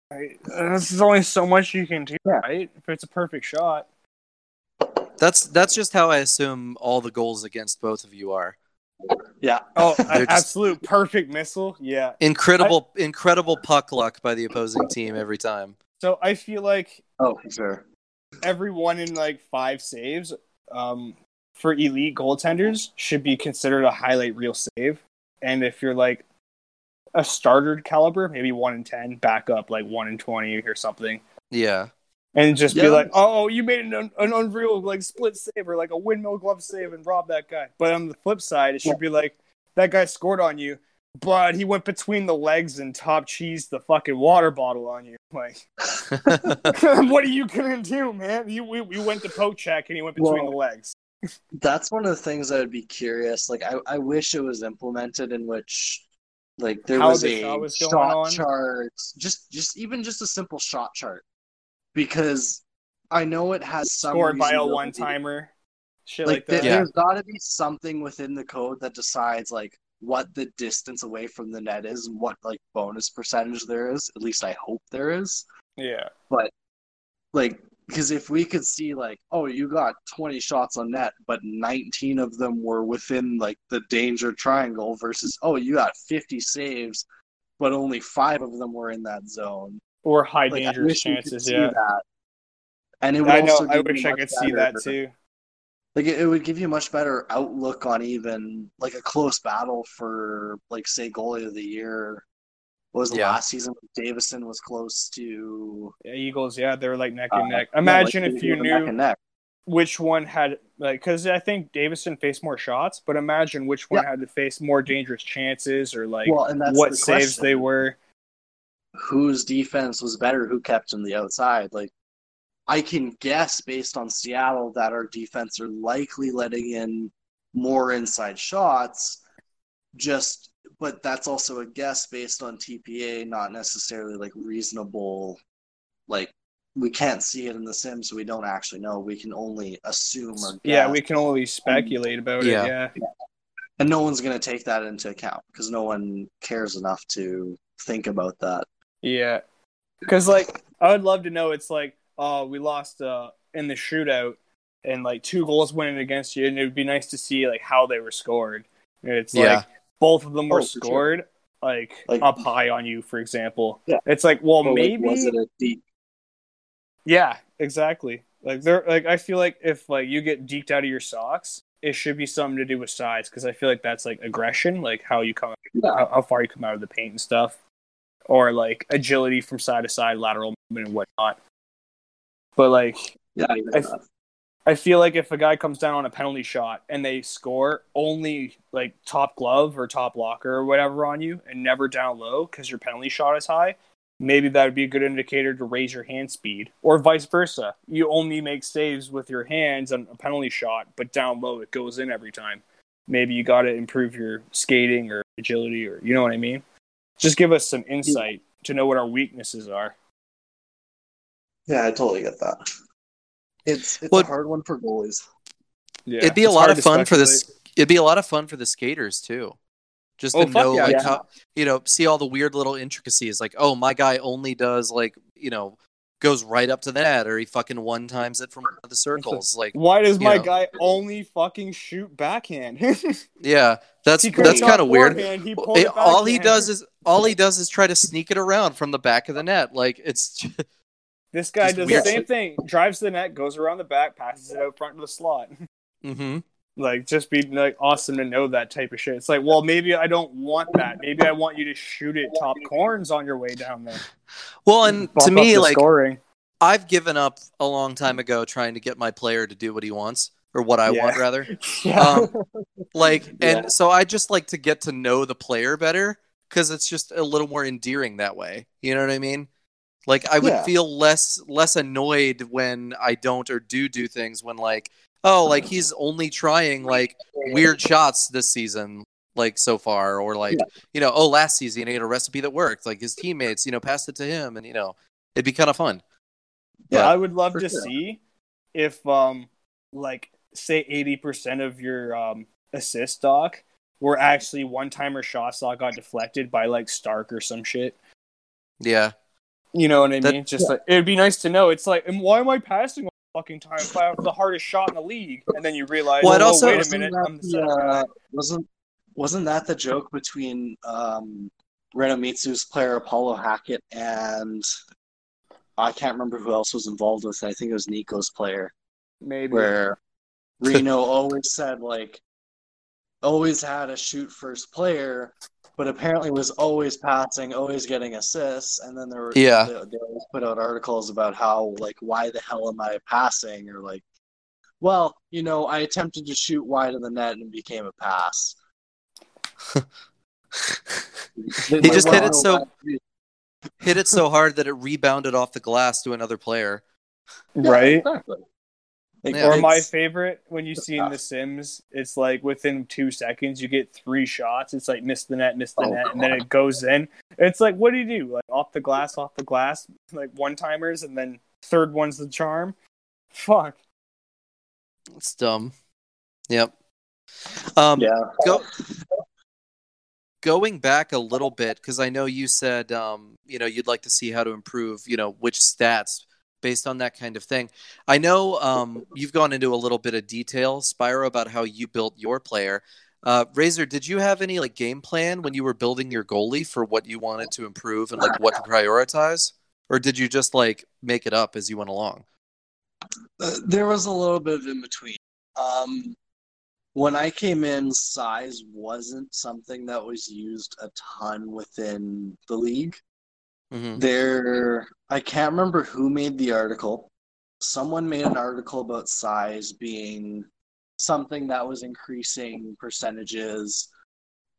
Right? There's only so much you can do, Yeah. right? If it's a perfect shot. That's That's that's just how I assume all the goals against both of you are. Yeah. Oh, [laughs] just- absolute perfect missile. Yeah. Incredible, incredible puck luck by the opposing team every time. So I feel like Oh, for sure. everyone in like five saves um, for elite goaltenders should be considered a highlight reel save. And if you're like a starter caliber, maybe one in ten, back up like one in twenty or something, Yeah, and just be like, oh, "Oh, you made an, an unreal like split save or like a windmill glove save and robbed that guy." But on the flip side, it should be like that guy scored on you, but he went between the legs and top cheese the fucking water bottle on you. [laughs] Like, [laughs] what are you gonna do, man? You we, we went to poke check and he went between Well, the legs. [laughs] That's one of the things I would be curious. Like, I, I wish it was implemented in which, like, there How was the a shot was shot chart, just, just even just a simple shot chart, because I know it has some Scored by a one timer, shit Like, like, that. th- Yeah. there's got to be something within the code that decides like what the distance away from the net is and what like bonus percentage there is. At least I hope there is. Yeah, But like because if we could see like oh you got 20 shots on net but 19 of them were within like the danger triangle versus oh you got 50 saves but only five of them were in that zone or high like, dangerous wish we could chances. Yeah, that. and it would I know. also I give you wish I much could see that too. like it, it would give you a much better outlook on even like a close battle for like say goalie of the year what was the Yeah. last season davison was close to Yeah, Eagles, yeah, they're like neck uh, and neck. yeah, Imagine like, if you they neck knew and neck. which one had like because I think Davison faced more shots, but imagine which one had to face more dangerous chances or like well what the saves question. they were. Whose defense was better, who kept him the outside. Like I can guess based on Seattle that our defense are likely letting in more inside shots. Just but that's also a guess based on TPA, not necessarily like reasonable like we can't see it in the sim, so we don't actually know. We can only assume or guess. Yeah, we can only speculate about Yeah. it. Yeah, and no one's gonna take that into account because no one cares enough to think about that. Yeah. Because like I would love to know. It's like, oh, we lost uh in the shootout, and like two goals went in against you, and it would be nice to see like how they were scored. It's Yeah. like both of them were Oh, for sure. scored like, Like- up high on you, for example. Yeah. It's like, well, like, maybe was it a deep Yeah, exactly. Like they're like I feel like if like you get deked out of your socks, it should be something to do with size because I feel like that's like aggression, like how you come, Yeah. how, how far you come out of the paint and stuff, or like agility from side to side, lateral movement and whatnot. But like Yeah, I I- I feel like if a guy comes down on a penalty shot and they score only like top glove or top locker or whatever on you and never down low because your penalty shot is high, maybe that would be a good indicator to raise your hand speed or vice versa. You only make saves with your hands on a penalty shot, but down low it goes in every time. Maybe you got to improve your skating or agility or you know what I mean? Just give us some insight to know what our weaknesses are. Yeah, I totally get that. It's it's Well- a hard one for goalies. Yeah, it'd be a lot of to fun for this. It'd be a lot of fun for the skaters too, just Oh, to know yeah, like yeah. how you know see all the weird little intricacies. Like, oh, my guy only does like you know goes right up to the net, or he fucking one times it from the circles. [laughs] Like, Why does my know. guy only fucking shoot backhand? [laughs] yeah, that's that's kind of weird. he It- all he does is all he does is try to sneak it around from the back of the net. Like it's [laughs] This guy Just does weird the same thing. Drives the net, goes around the back, passes it out front to the slot. hmm Like, just be like awesome to know that type of shit. It's like, well, maybe I don't want that. Maybe I want you to shoot it top corns on your way down there. well, and to me, like scoring. I've given up a long time ago trying to get my player to do what he wants or what I Yeah. want rather. [laughs] Yeah. Um, like, [laughs] Yeah. and so I just like to get to know the player better because it's just a little more endearing that way. You know what I mean? Like, I would Yeah. feel less less annoyed when I don't or do do things when like, oh, like he's only trying like weird shots this season, like so far, or like you know, oh, last season he had a recipe that worked. Like his teammates, you know, passed it to him, and you know, it'd be kind of fun. Yeah, But- I would love to sure. see if, um, like, say 80% of your um, assist doc were actually one timer shots that got deflected by, like, Stark or some shit. Yeah, You know what I That- mean? Just like, it'd be nice to know. It's like, and why am I passing fucking time, fly out for the hardest shot in the league, and then you realize, Well, it oh, also- wait a minute, that I'm the the, uh, wasn't wasn't that the joke between um, Renomitsu's player Apollo Hackett and I can't remember who else was involved with it. I think it was Nico's player, Maybe. where [laughs] Reno always said like always had a shoot first player, but apparently was always passing, always getting assists, and then there were Yeah. they, they always put out articles about how like why the hell am I passing or like well, you know, I attempted to shoot wide of the net and became a pass. [laughs] He just hit it so hit it so hard that it rebounded off the glass to another player. Yeah, right? Exactly. Like, Yeah, or my favorite when you see in The Sims, it's like within two seconds you get three shots. It's like miss the net, miss the Oh, net, and then it goes in. It's like what do you do? Like off the glass, off the glass, like one timers, and then third one's the charm. Fuck. It's dumb. Yep. Um, yeah. go going back a little bit because I know you said um, you know you'd like to see how to improve you know which stats based on that kind of thing. I know um, you've gone into a little bit of detail, Spyro, about how you built your player. Uh, Razor, did you have any like game plan when you were building your goalie for what you wanted to improve and like what to prioritize, or did you just like make it up as you went along? Uh, there was a little bit of in between. Um, when I came in, size wasn't something that was used a ton within the league. Hmm There, I can't remember who made the article. Someone made an article about size being something that was increasing percentages.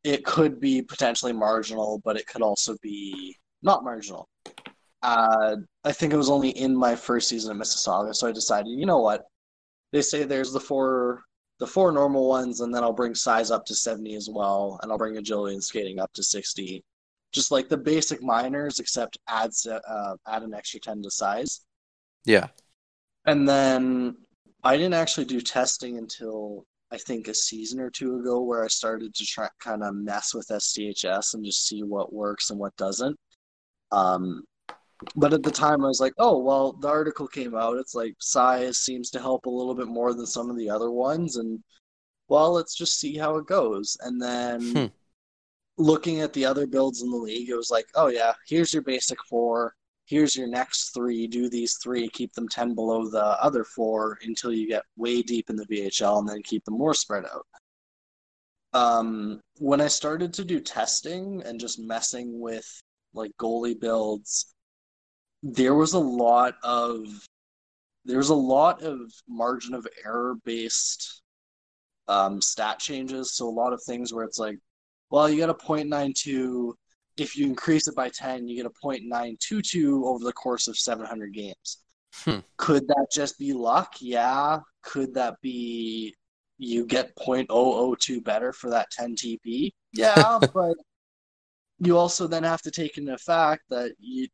It could be potentially marginal, but it could also be not marginal. Uh, I think it was only in my first season of Mississauga, so I decided, you know what? They say there's the four the four normal ones, and then I'll bring size up to 70 as well, and I'll bring agility and skating up to 60 just like the basic miners, except add uh, add an extra ten to size. Yeah. And then I didn't actually do testing until I think a season or two ago, where I started to try kind of mess with STHS and just see what works and what doesn't. Um, but at the time, I was like, oh well, the article came out. It's like size seems to help a little bit more than some of the other ones, and well, let's just see how it goes. And then Hmm. Looking at the other builds in the league, it was like, oh yeah, here's your basic four. Here's your next three. Do these three. Keep them ten below the other four until you get way deep in the VHL, and then keep them more spread out. Um, when I started to do testing and just messing with like goalie builds, there was a lot of there was a lot of margin of error based um, stat changes. So a lot of things where it's like, well, you get a 0.92. If you increase it by 10, you get a 0.922 over the course of 700 games. Hmm. Could that just be luck? Yeah. Could that be you get 0.002 better for that 10 TP? Yeah, [laughs] but you also then have to take into fact that you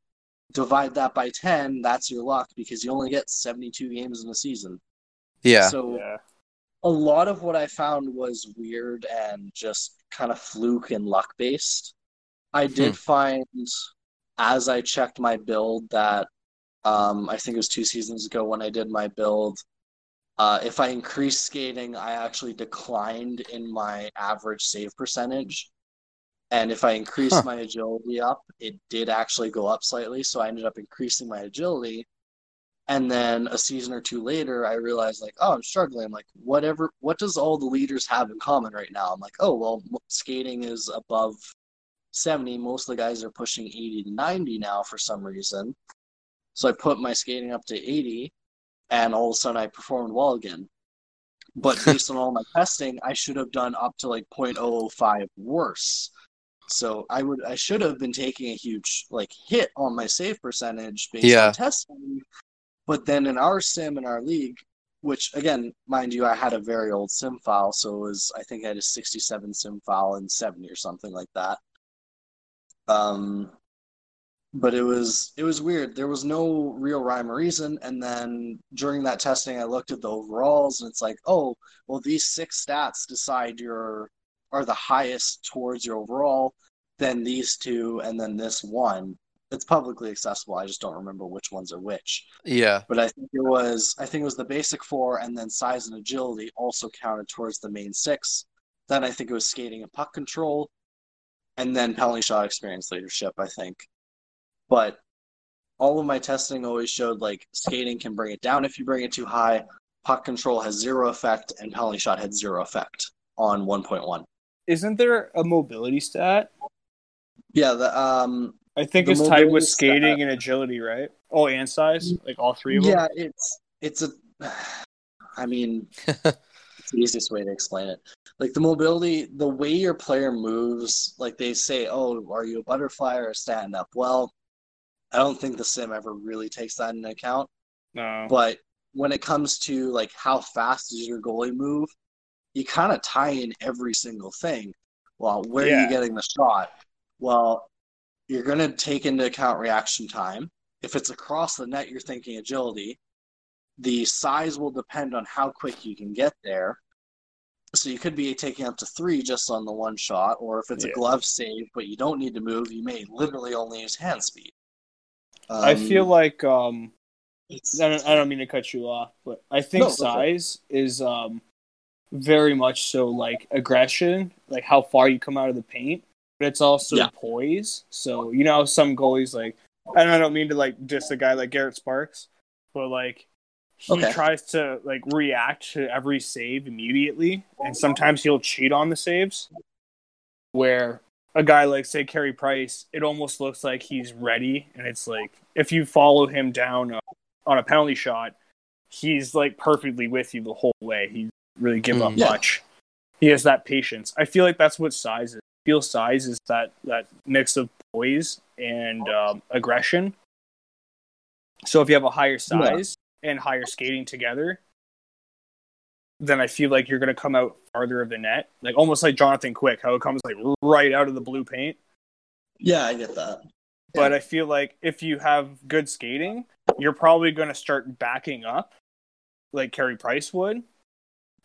divide that by 10, that's your luck because you only get 72 games in a season. Yeah. So Yeah. A lot of what I found was weird and just kind of fluke and luck based. I did find as I checked my build that um, I think it was two seasons ago when I did my build. Uh, if I increased skating, I actually declined in my average save percentage. And if I increased Huh. my agility up, it did actually go up slightly. So I ended up increasing my agility. And then a season or two later, I realized like, oh, I'm struggling. I'm like, whatever. What does all the leaders have in common right now? I'm like, oh, well, skating is above 70. Most of the guys are pushing 80 to 90 now for some reason. So I put my skating up to 80, and all of a sudden I performed well again. But [laughs] based on all my testing, I should have done up to like 0.005 worse. So I would I should have been taking a huge like hit on my save percentage based Yeah. on testing. But then in our sim in our league, which again, mind you, I had a very old sim file, so it was I think I had a 67 sim file and 70 or something like that. Um, but it was it was weird. There was no real rhyme or reason. And then during that testing, I looked at the overalls, and it's like, oh, well, these six stats decide your are the highest towards your overall. Then these two, and then this one. It's publicly accessible. I just don't remember which ones are which. Yeah. But I think it was I think it was the basic four, and then size and agility also counted towards the main six. Then I think it was skating and puck control, and then penalty shot experience leadership. I think, but all of my testing always showed like skating can bring it down if you bring it too high. Puck control has zero effect, and penalty shot had zero effect on 1.1. Isn't there a mobility stat? Yeah, the um I think it's tied mobility with stat- skating and agility, right? Oh, and size, like all three of them. Yeah, it's it's a. I mean, [laughs] it's the easiest way to explain it. Like the mobility, the way your player moves, like they say, "Oh, are you a butterfly or a stand up?" Well, I don't think the sim ever really takes that into account. No. But when it comes to like how fast does your goalie move, you kind of tie in every single thing. Well, where are you getting the shot? Well, you're going to take into account reaction time. If it's across the net, you're thinking agility. The size will depend on how quick you can get there. So you could be taking up to three just on the one shot, or if it's Yeah. a glove save, but you don't need to move, you may literally only use hand speed. I Um, feel like um, I don't, I don't mean to cut you off, but I think No, size is um very much so like aggression, like how far you come out of the paint, but it's also Yeah. poise. So you know some goalies like, and I don't mean to like diss a guy like Garrett Sparks, but like he Okay. tries to like react to every save immediately, and sometimes he'll cheat on the saves. Where a guy like say Carey Price, it almost looks like he's ready, and it's like if you follow him down uh, on a penalty shot, he's like perfectly with you the whole way. He really give up Mm. Yeah. much. He has that patience. I feel like that's what size is. Feel size is that that mix of poise and um, aggression. So if you have a higher size and higher skating together, then I feel like you're going to come out farther of the net, like almost like Jonathan Quick, how it comes like right out of the blue paint. yeah, I get that. But I feel like if you have good skating, you're probably going to start backing up, like Carey Price would,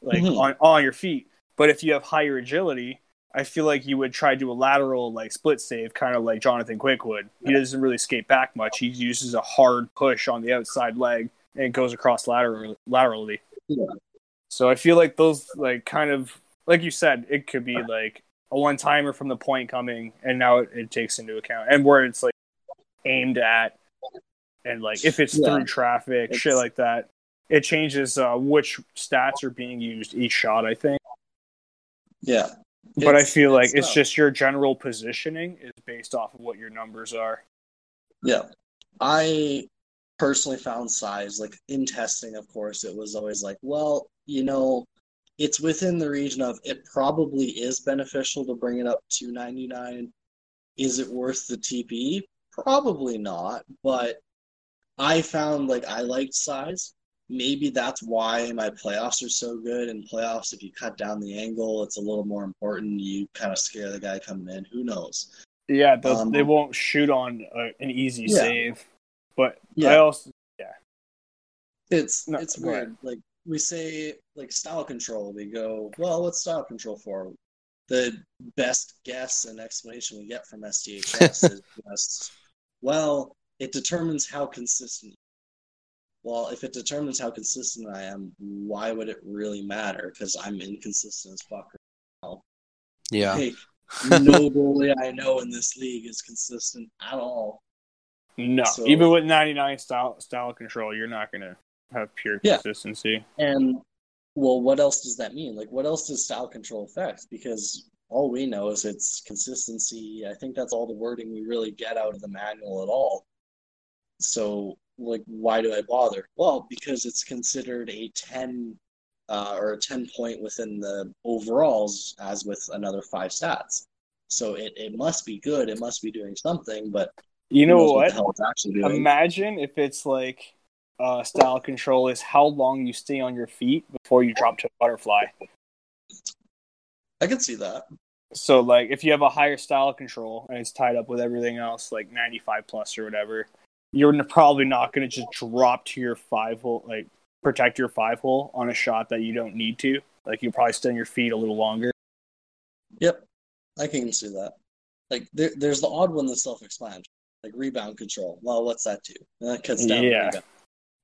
like Mhm. on on your feet. But if you have higher agility, I feel like you would try to do a lateral like split save, kind of like Jonathan Quick would. He doesn't really skate back much. He uses a hard push on the outside leg and goes across lateral laterally. Yeah. So I feel like those like kind of like you said, it could be like a one timer from the point coming, and now it, it takes into account and where it's like aimed at, and like if it's Yeah. through traffic, shit like that. It changes uh, which stats are being used each shot. I think, Yeah. But I feel like it's tough. just your general positioning is based off of what your numbers are. Yeah. I personally found size, like in testing, of course, it was always like, well, you know, it's within the region of it probably is beneficial to bring it up to 99. Is it worth the TP? Probably not, but I found like I liked size. Maybe that's why my playoffs are so good. In playoffs, if you cut down the angle, it's a little more important. You kind of scare the guy coming in. Who knows? Yeah, Um, they won't shoot on uh, an easy Yeah. save, but Yeah. I also It's No, it's go ahead. weird. Like we say, like style control. We go, well, what's style control for? The best guess and explanation we get from STHS is just, well, it determines how consistent. Well, if it determines how consistent I am, why would it really matter? Because I'm inconsistent as fuck. Yeah. Like, no goalie I know in this league is consistent at all. no. So- Even with 99 style style control, you're not gonna have pure Yeah. consistency. And well, what else does that mean? Like, what else does style control affect? Because all we know is it's consistency. I think that's all the wording we really get out of the manual at all. So, like, why do I bother? Well, because it's considered a 10 uh, or a 10 point within the overalls, as with another five stats. So it, it must be good. It must be doing something, but You know what? doing. Imagine if it's like uh, style control is how long you stay on your feet before you drop to a butterfly. I can see that. So like if you have a higher style control and it's tied up with everything else, like 95 plus or whatever, you're probably not going to just drop to your five hole, like protect your five hole on a shot that you don't need to. Like you probably stay on your feet a little longer. Yep, I can see that. Like there, there's the odd one that's self-explanatory. like rebound control. Well, what's that do? And that cuts down. Yeah. rebound.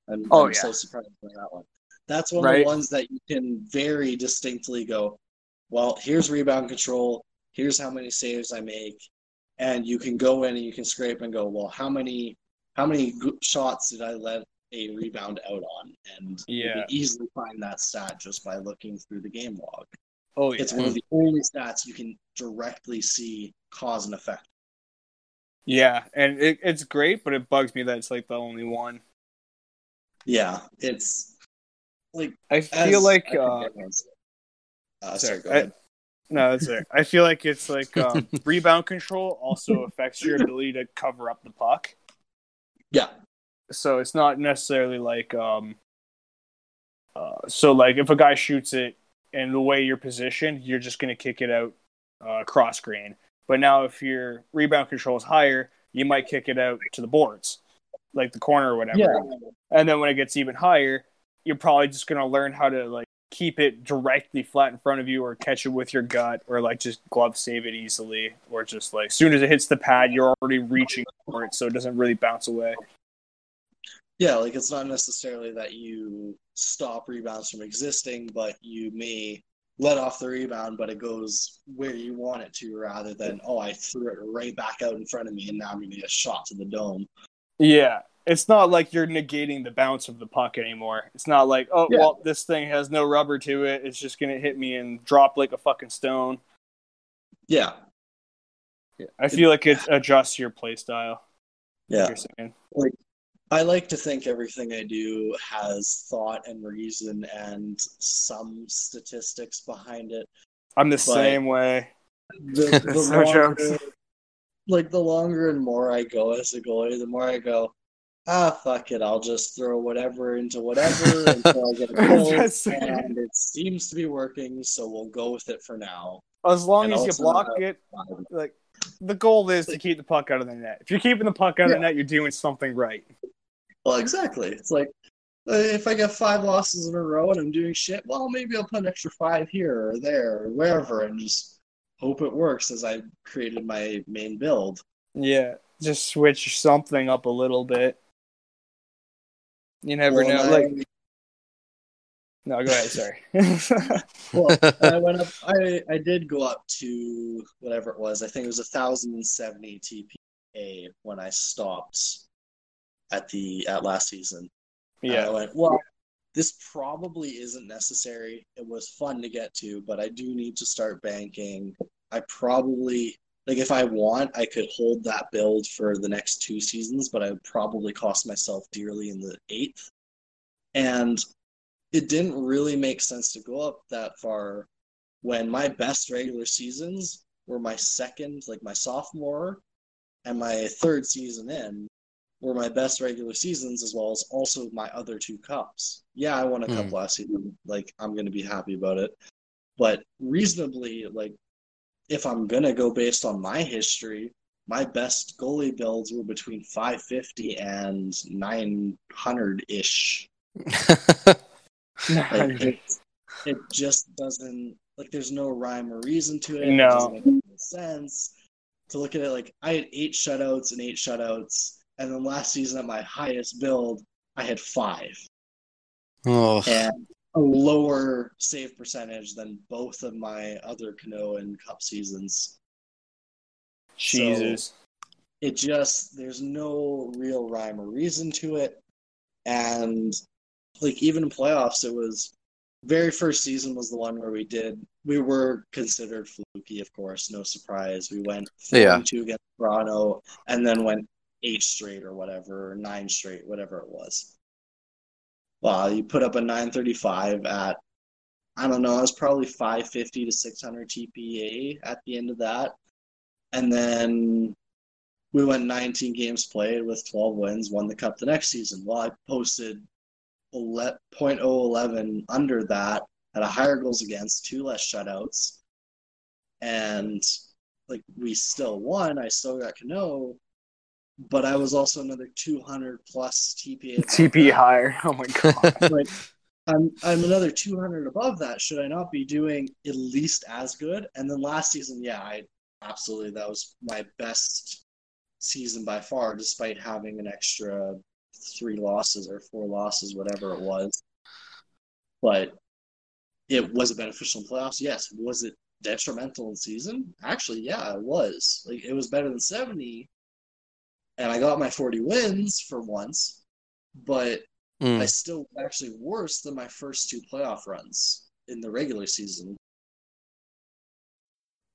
I'm, Oh, I'm yeah. so surprised by that one. That's one of the ones that you can very distinctly go, well, here's rebound control. Here's how many saves I make, and you can go in and you can scrape and go, well, how many how many shots did I let a rebound out on? And you Yeah. can easily find that stat just by looking through the game log. Oh yeah. It's one of the only stats you can directly see cause and effect. Yeah, and it, it's great, but it bugs me that it's like the only one. Yeah, it's like I feel I like think uh, uh, sorry, go I- ahead. no, that's it. I feel like it's like um, [laughs] rebound control also affects your ability to cover up the puck. Yeah, So it's not necessarily like um, uh, so like if a guy shoots it and the way you're positioned, you're just gonna kick it out uh, cross grain. But now if your rebound control is higher, you might kick it out to the boards, like the corner or whatever. yeah, And then when it gets even higher, you're probably just gonna learn how to like keep it directly flat in front of you, or catch it with your gut, or like just glove save it easily, or just like as soon as it hits the pad, you're already reaching for it, so it doesn't really bounce away. yeah. Like it's not necessarily that you stop rebounds from existing, but you may let off the rebound, but it goes where you want it to, rather than oh, I threw it right back out in front of me, and now I'm gonna get a shot to the dome. Yeah. It's not like you're negating the bounce of the puck anymore. It's not like, oh, Yeah. well, this thing has no rubber to it. It's just going to hit me and drop like a fucking stone. Yeah, yeah. I feel like it adjusts your play style. yeah. You're. I like to think everything I do has thought and reason and some statistics behind it. I'm the But- same way. The, the [laughs] No longer, jokes. like the longer and more I go as a goalie, the more I go, ah, fuck it, I'll just throw whatever into whatever until I get a goal, That's- and it seems to be working, so we'll go with it for now. As long And as you block uh, it, like the goal is to keep the puck out of the net. If you're keeping the puck out of the net, you're doing something right. Well, exactly. It's like uh, if I get five losses in a row and I'm doing shit, well, maybe I'll put an extra five here or there or wherever, and just hope it works as I created my main build. Yeah, just switch something up a little bit. You never Well, know. Like, no, go ahead. Sorry. [laughs] Well, uh, I went up. I I did go up to whatever it was. I think it was a thousand and seventy TPA when I stopped at the at last season. And I yeah, went well. This probably isn't necessary. It was fun to get to, but I do need to start banking. I probably like if I want, I could hold that build for the next two seasons, but I would probably cost myself dearly in the eighth. And it didn't really make sense to go up that far when my best regular seasons were my second, like my sophomore and my third season in were my best regular seasons as well as also my other two cups. Yeah, I won a cup Hmm. last season. Like I'm gonna be happy about it. But reasonably, like if I'm gonna go based on my history, my best goalie builds were between 550 and 900 ish. [laughs] Like it, it just doesn't like there's no rhyme or reason to it. It No. doesn't make any sense. To look at it like I had eight shutouts and eight shutouts, and then last season at my highest build, I had five oh, and a lower save percentage than both of my other Cano and Cup seasons. Jesus. it just there's no real rhyme or reason to it and like even in playoffs it was very first season was the one where we did we were considered fluky of course no surprise we went Yeah. and two against toronto and then went eight straight or whatever or nine straight whatever it was well you put up a 935 at i don't know it was probably 550 to 600 tpa at the end of that and then we went 19 games played with 12 wins, won the cup the next season. Well, I posted 11 .011 under that, had a higher goals against, two less shutouts, and like we still won. I still got Cano, but I was also another 200 plus TPA. TP that. higher. Oh my [laughs] god. Like, I'm I'm another 200 above that. Should I not be doing at least as good? And then last season, yeah, I absolutely that was my best season by far, despite having an extra three losses or four losses, whatever it was. But it was a beneficial in playoffs. Yes. Was it detrimental in season? Actually, yeah, it was. Like it was better than 70. And I got my 40 wins for once, but Mm. I still actually worse than my first two playoff runs in the regular season.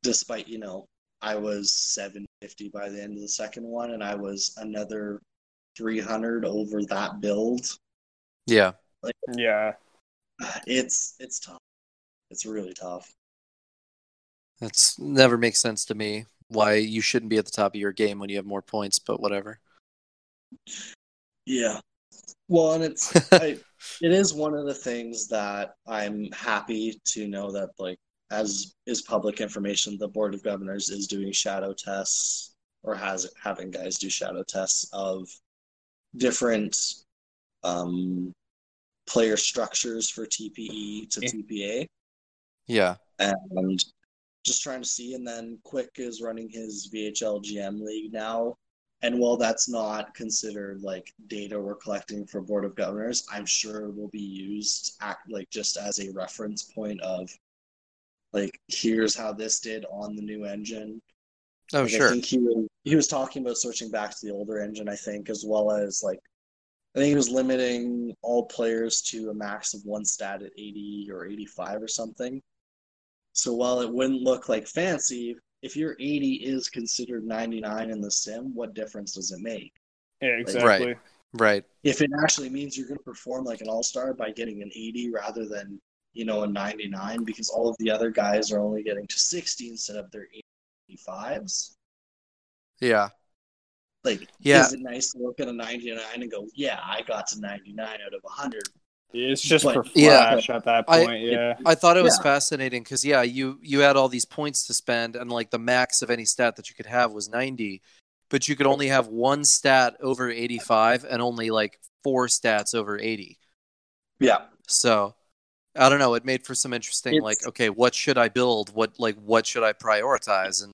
Despite, you know, I was 750 by the end of the second one, and I was another 300 over that build. Yeah. Like, Yeah. It's it's tough. It's really tough. That's never makes sense to me why you shouldn't be at the top of your game when you have more points, but whatever. Yeah. Well, and it's [laughs] I, it is one of the things that I'm happy to know that like as is public information, the board of governors is doing shadow tests or has having guys do shadow tests of different um, player structures for TPE to Yeah. TPA Yeah. and just trying to see. And then Quick is running his VHL GM league now. And while that's not considered like data we're collecting for Board of Governors, I'm sure it will be used act like just as a reference point of like here's how this did on the new engine. Oh, Like, I sure. think he was, he was talking about switching back to the older engine, I think, as well as like I think he was limiting all players to a max of one stat at 80 or 85 or something. So while it wouldn't look like fancy, if your 80 is considered 99 in the sim, what difference does it make? Yeah, exactly. Right. If it actually means you're going to perform like an all-star by getting an 80 rather than, you know, a 99 because all of the other guys are only getting to 60 instead of their 85s. Yeah. Like, Yeah. is it nice to look at a 99 and go, yeah, I got to 99 out of 100? It's just But- for Yeah. flash at that I- point. yeah. I thought it was Yeah. fascinating because yeah, you you had all these points to spend, and like the max of any stat that you could have was ninety, but you could only have one stat over eighty five and only like four stats over eighty. Yeah. So I don't know. It made for some interesting It's- like okay, what should I build? What like what should I prioritize? And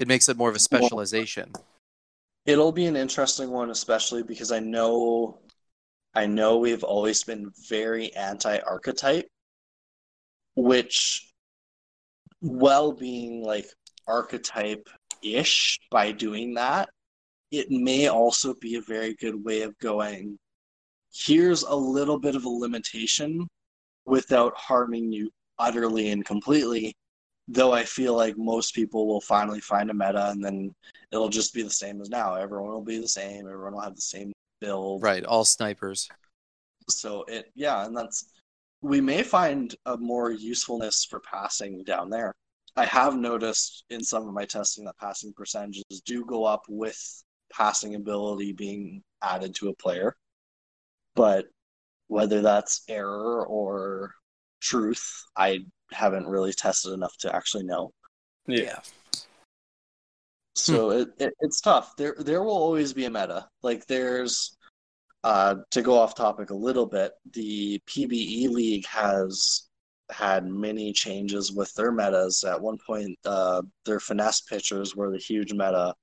it makes it more of a specialization. It'll be an interesting one, especially because I know, I know we've always been very anti-archetype, which, while being like archetype-ish by doing that, it may also be a very good way of going. Here's a little bit of a limitation, without harming you utterly and completely. Though I feel like most people will finally find a meta, and then it'll just be the same as now. Everyone will be the same. Everyone will have the same build. Right, all snipers. So it, yeah, and that's we may find a more usefulness for passing down there. I have noticed in some of my testing that passing percentages do go up with passing ability being added to a player, but whether that's error or truth, I haven't really tested enough to actually know. Yeah. So it, it it's tough. There there will always be a meta. Like there's uh to go off topic a little bit, the PBE league has had many changes with their metas. At one point uh their finesse pitchers were the huge meta.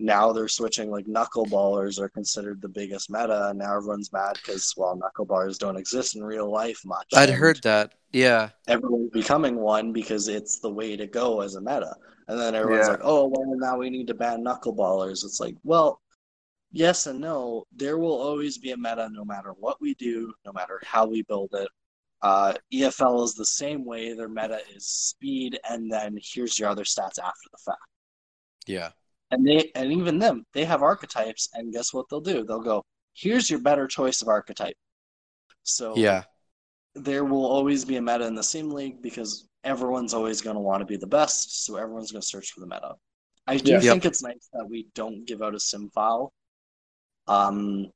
Now they're switching like knuckleballers are considered the biggest meta and now everyone's mad because well knuckleballers don't exist in real life much. I'd heard that. Yeah. everyone's becoming one because it's the way to go as a meta. And then everyone's Yeah. like, oh, well, now we need to ban knuckleballers. It's like, well, yes and no. There will always be a meta no matter what we do, no matter how we build it. Uh, EFL is the same way. Their meta is speed, and then here's your other stats after the fact. Yeah. And they and even them, they have archetypes, and guess what they'll do? They'll go, here's your better choice of archetype. So Yeah. there will always be a meta in the sim league because everyone's always going to want to be the best, so everyone's going to search for the meta. I do Yeah. think it's nice that we don't give out a sim file, um,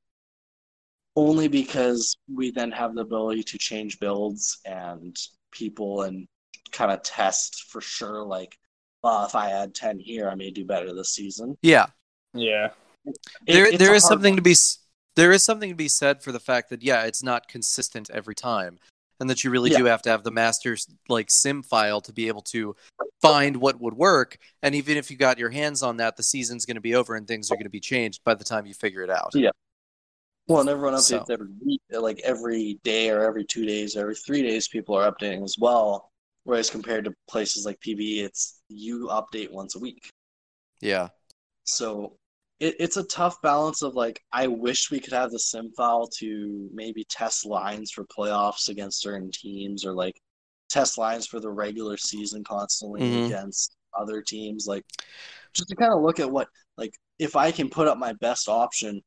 only because we then have the ability to change builds and people and kind of test for sure. Like, well, if I add ten here, I may do better this season. Yeah. Yeah. It- there it's there a is hard something one. to be there is something to be said for the fact that yeah it's not consistent every time and that you really Yeah. do have to have the master like sim file to be able to find what would work. And even if you got your hands on that, the season's going to be over and things are going to be changed by the time you figure it out. Yeah. Well, and everyone So- updates every week, like every day or every two days, or every three days, people are updating as well. Whereas compared to places like PBE, it's you update once a week. Yeah. So it, it's a tough balance of like, I wish we could have the sim file to maybe test lines for playoffs against certain teams or like test lines for the regular season constantly Mhm. against other teams. Like, just to kind of look at what, like, if I can put up my best option,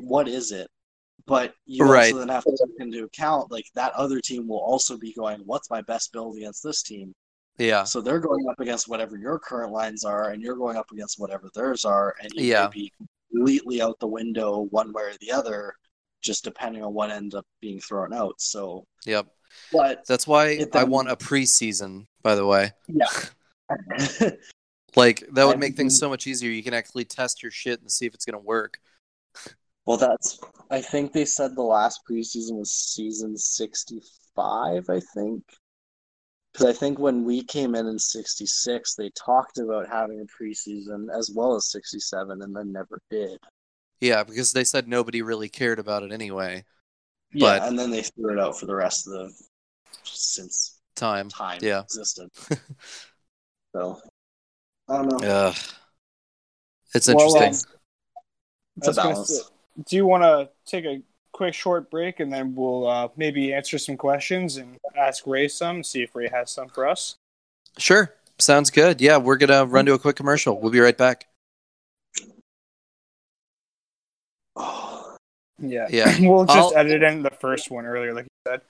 what is it? But you Right. also then have to take into account like that other team will also be going, what's my best build against this team? Yeah. So they're going up against whatever your current lines are, and you're going up against whatever theirs are, and you Yeah. may be completely out the window one way or the other, just depending on what ends up being thrown out. So, Yep. but That's why It I want a preseason, by the way. yeah, [laughs] [laughs] Like that would make things so much easier. You can actually test your shit and see if it's going to work. Well, that's. I think they said the last preseason was season sixty-five. I think. Because I think when we came in in '66, they talked about having a preseason as well as '67, and then never did. Yeah, because they said nobody really cared about it anyway. Yeah, But- and then they threw it out for the rest of the since Time. time Yeah. existed. [laughs] so I don't know. Ugh. It's Well, interesting. um, it's a was gonna balance. say- Do you want to take a quick short break and then we'll uh, maybe answer some questions and ask Ray some, see if Ray has some for us? sure. Sounds good. Yeah, we're going to run to a quick commercial. We'll be right back. Oh, [sighs] Yeah. Yeah. [laughs] we'll just I'll- edit in the first one earlier, like you said.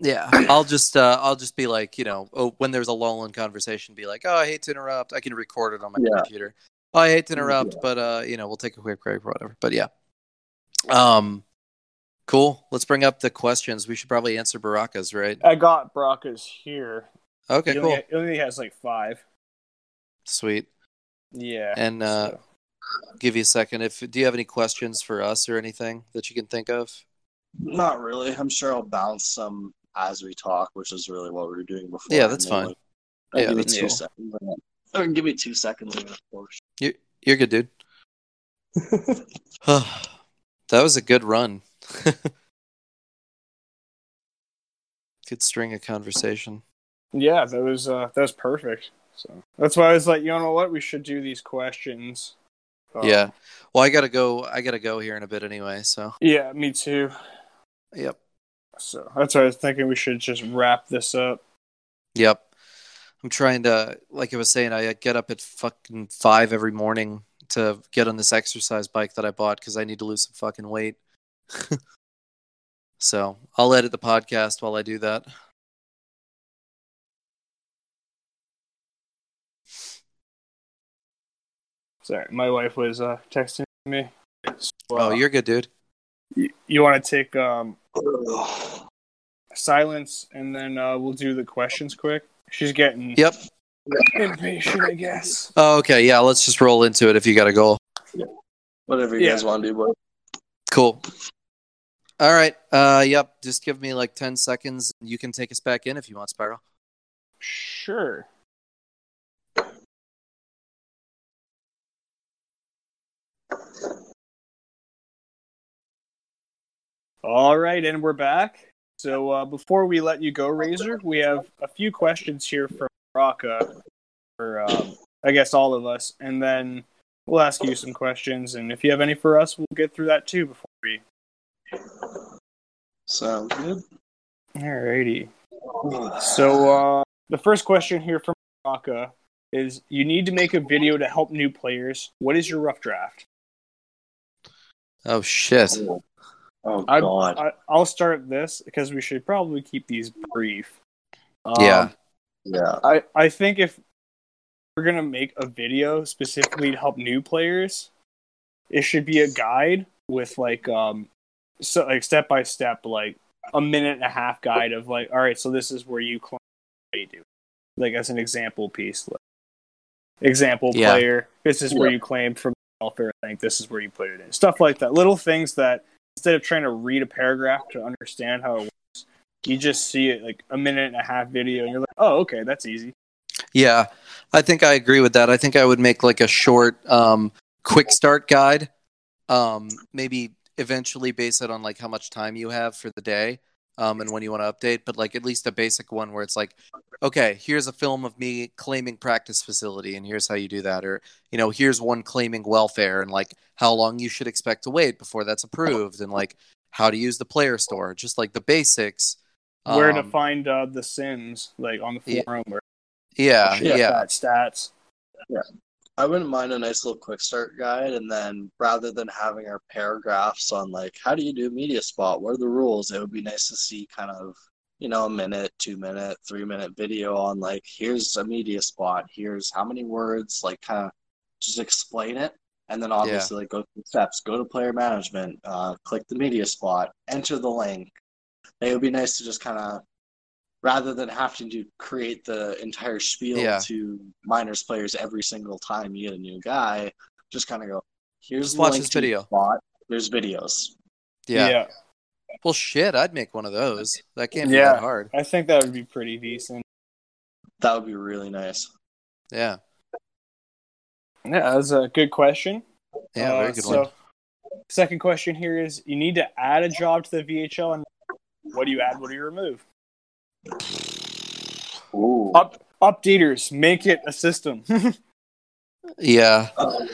Yeah, I'll just uh, I'll just be like, you know, oh, when there's a lull in conversation, be like, oh, I hate to interrupt. I can record it on my Yeah. computer. Oh, I hate to interrupt, but uh, you know, we'll take a quick break or whatever. But yeah, um, cool. Let's bring up the questions. We should probably answer Baraka's, right? I got Brocca's here. Okay, he, cool, only, he only has like five. sweet. Yeah. And uh, so- give you a second. If do you have any questions for us or anything that you can think of? not really. I'm sure I'll bounce some as we talk, which is really what we were doing before. Yeah, that's fine. like, Yeah, give me that's two cool. seconds. Or give me two seconds. of course. You, You're good, dude. [laughs] [sighs] [sighs] that was a good run. [laughs] good string of conversation. yeah, that was uh, that was perfect. So that's why I was like, you know what, we should do these questions. Um, yeah. Well, I gotta go. I gotta go here in a bit anyway. So, Yeah, me too. yep, So that's why I was thinking we should just wrap this up. yep. I'm trying to, like I was saying, I get up at fucking five every morning to get on this exercise bike that I bought because I need to lose some fucking weight. [laughs] so I'll edit the podcast while I do that. Sorry, my wife was uh, texting me. So, Oh, uh, you're good, dude. you, you want to take um, silence and then uh, we'll do the questions quick. She's getting Yep. Impatient, I guess. Oh, okay. Yeah, let's just roll into it if you got a goal. Whatever you Yeah. guys want to do, boy. Cool. All right. Uh, yep. Just give me like 10 seconds. You can take us back in if you want, Spiral. Sure. All right, and we're back. So uh, before we let you go, Razor, we have a few questions here from Raka, for um, I guess all of us, and then we'll ask you some questions. And if you have any for us, we'll get through that too before we. Sounds good. Alrighty. So uh, the first question here from Raka is: You need to make a video to help new players. What is your rough draft? Oh, shit. Oh I, God. I, I'll start this because we should probably keep these brief. Um, Yeah. Yeah. I, I think if we're gonna make a video specifically to help new players, it should be a guide with like um so like step by step like a minute and a half guide of like all right so this is where you claim what you do like as an example piece like example Yeah. player this is where Yeah. you claim from welfare think this is where you put it in stuff like that little things that instead of trying to read a paragraph to understand how it works you just see it like a minute and a half video, and you're like, oh, okay, that's easy. Yeah, I think I agree with that. I think I would make like a short, um, quick start guide. Um, maybe eventually base it on like how much time you have for the day, um, and when you want to update. But like at least a basic one where it's like, okay, here's a film of me claiming practice facility, and here's how you do that, or you know, here's one claiming welfare, and like how long you should expect to wait before that's approved, and like how to use the player store, just like the basics. Where to Um, find uh, the Sims, like on the Yeah. forum, where Yeah, shit yeah, that stats. I wouldn't mind a nice little quick start guide, and then rather than having our paragraphs on like how do you do media spot, what are the rules, it would be nice to see kind of you know a minute, two minute, three minute video on like here's a media spot, here's how many words, like kind of just explain it, and then obviously like go through steps, go to player management, uh, click the media spot, enter the link. It would be nice to just kind of rather than having to create the entire spiel Yeah. to minors players every single time you get a new guy, just kind of go, here's Just the watch link this video." spot. There's videos. yeah, Well, shit, I'd make one of those. That can't be Yeah. that hard. I think that would be pretty decent. That would be really nice. Yeah, Yeah, that's a good question. yeah, Uh, very good so, one. Second question here is: You need to add a job to the VHL, and what do you add? What do you remove? Ooh. Up updaters, make it a system. [laughs] Yeah,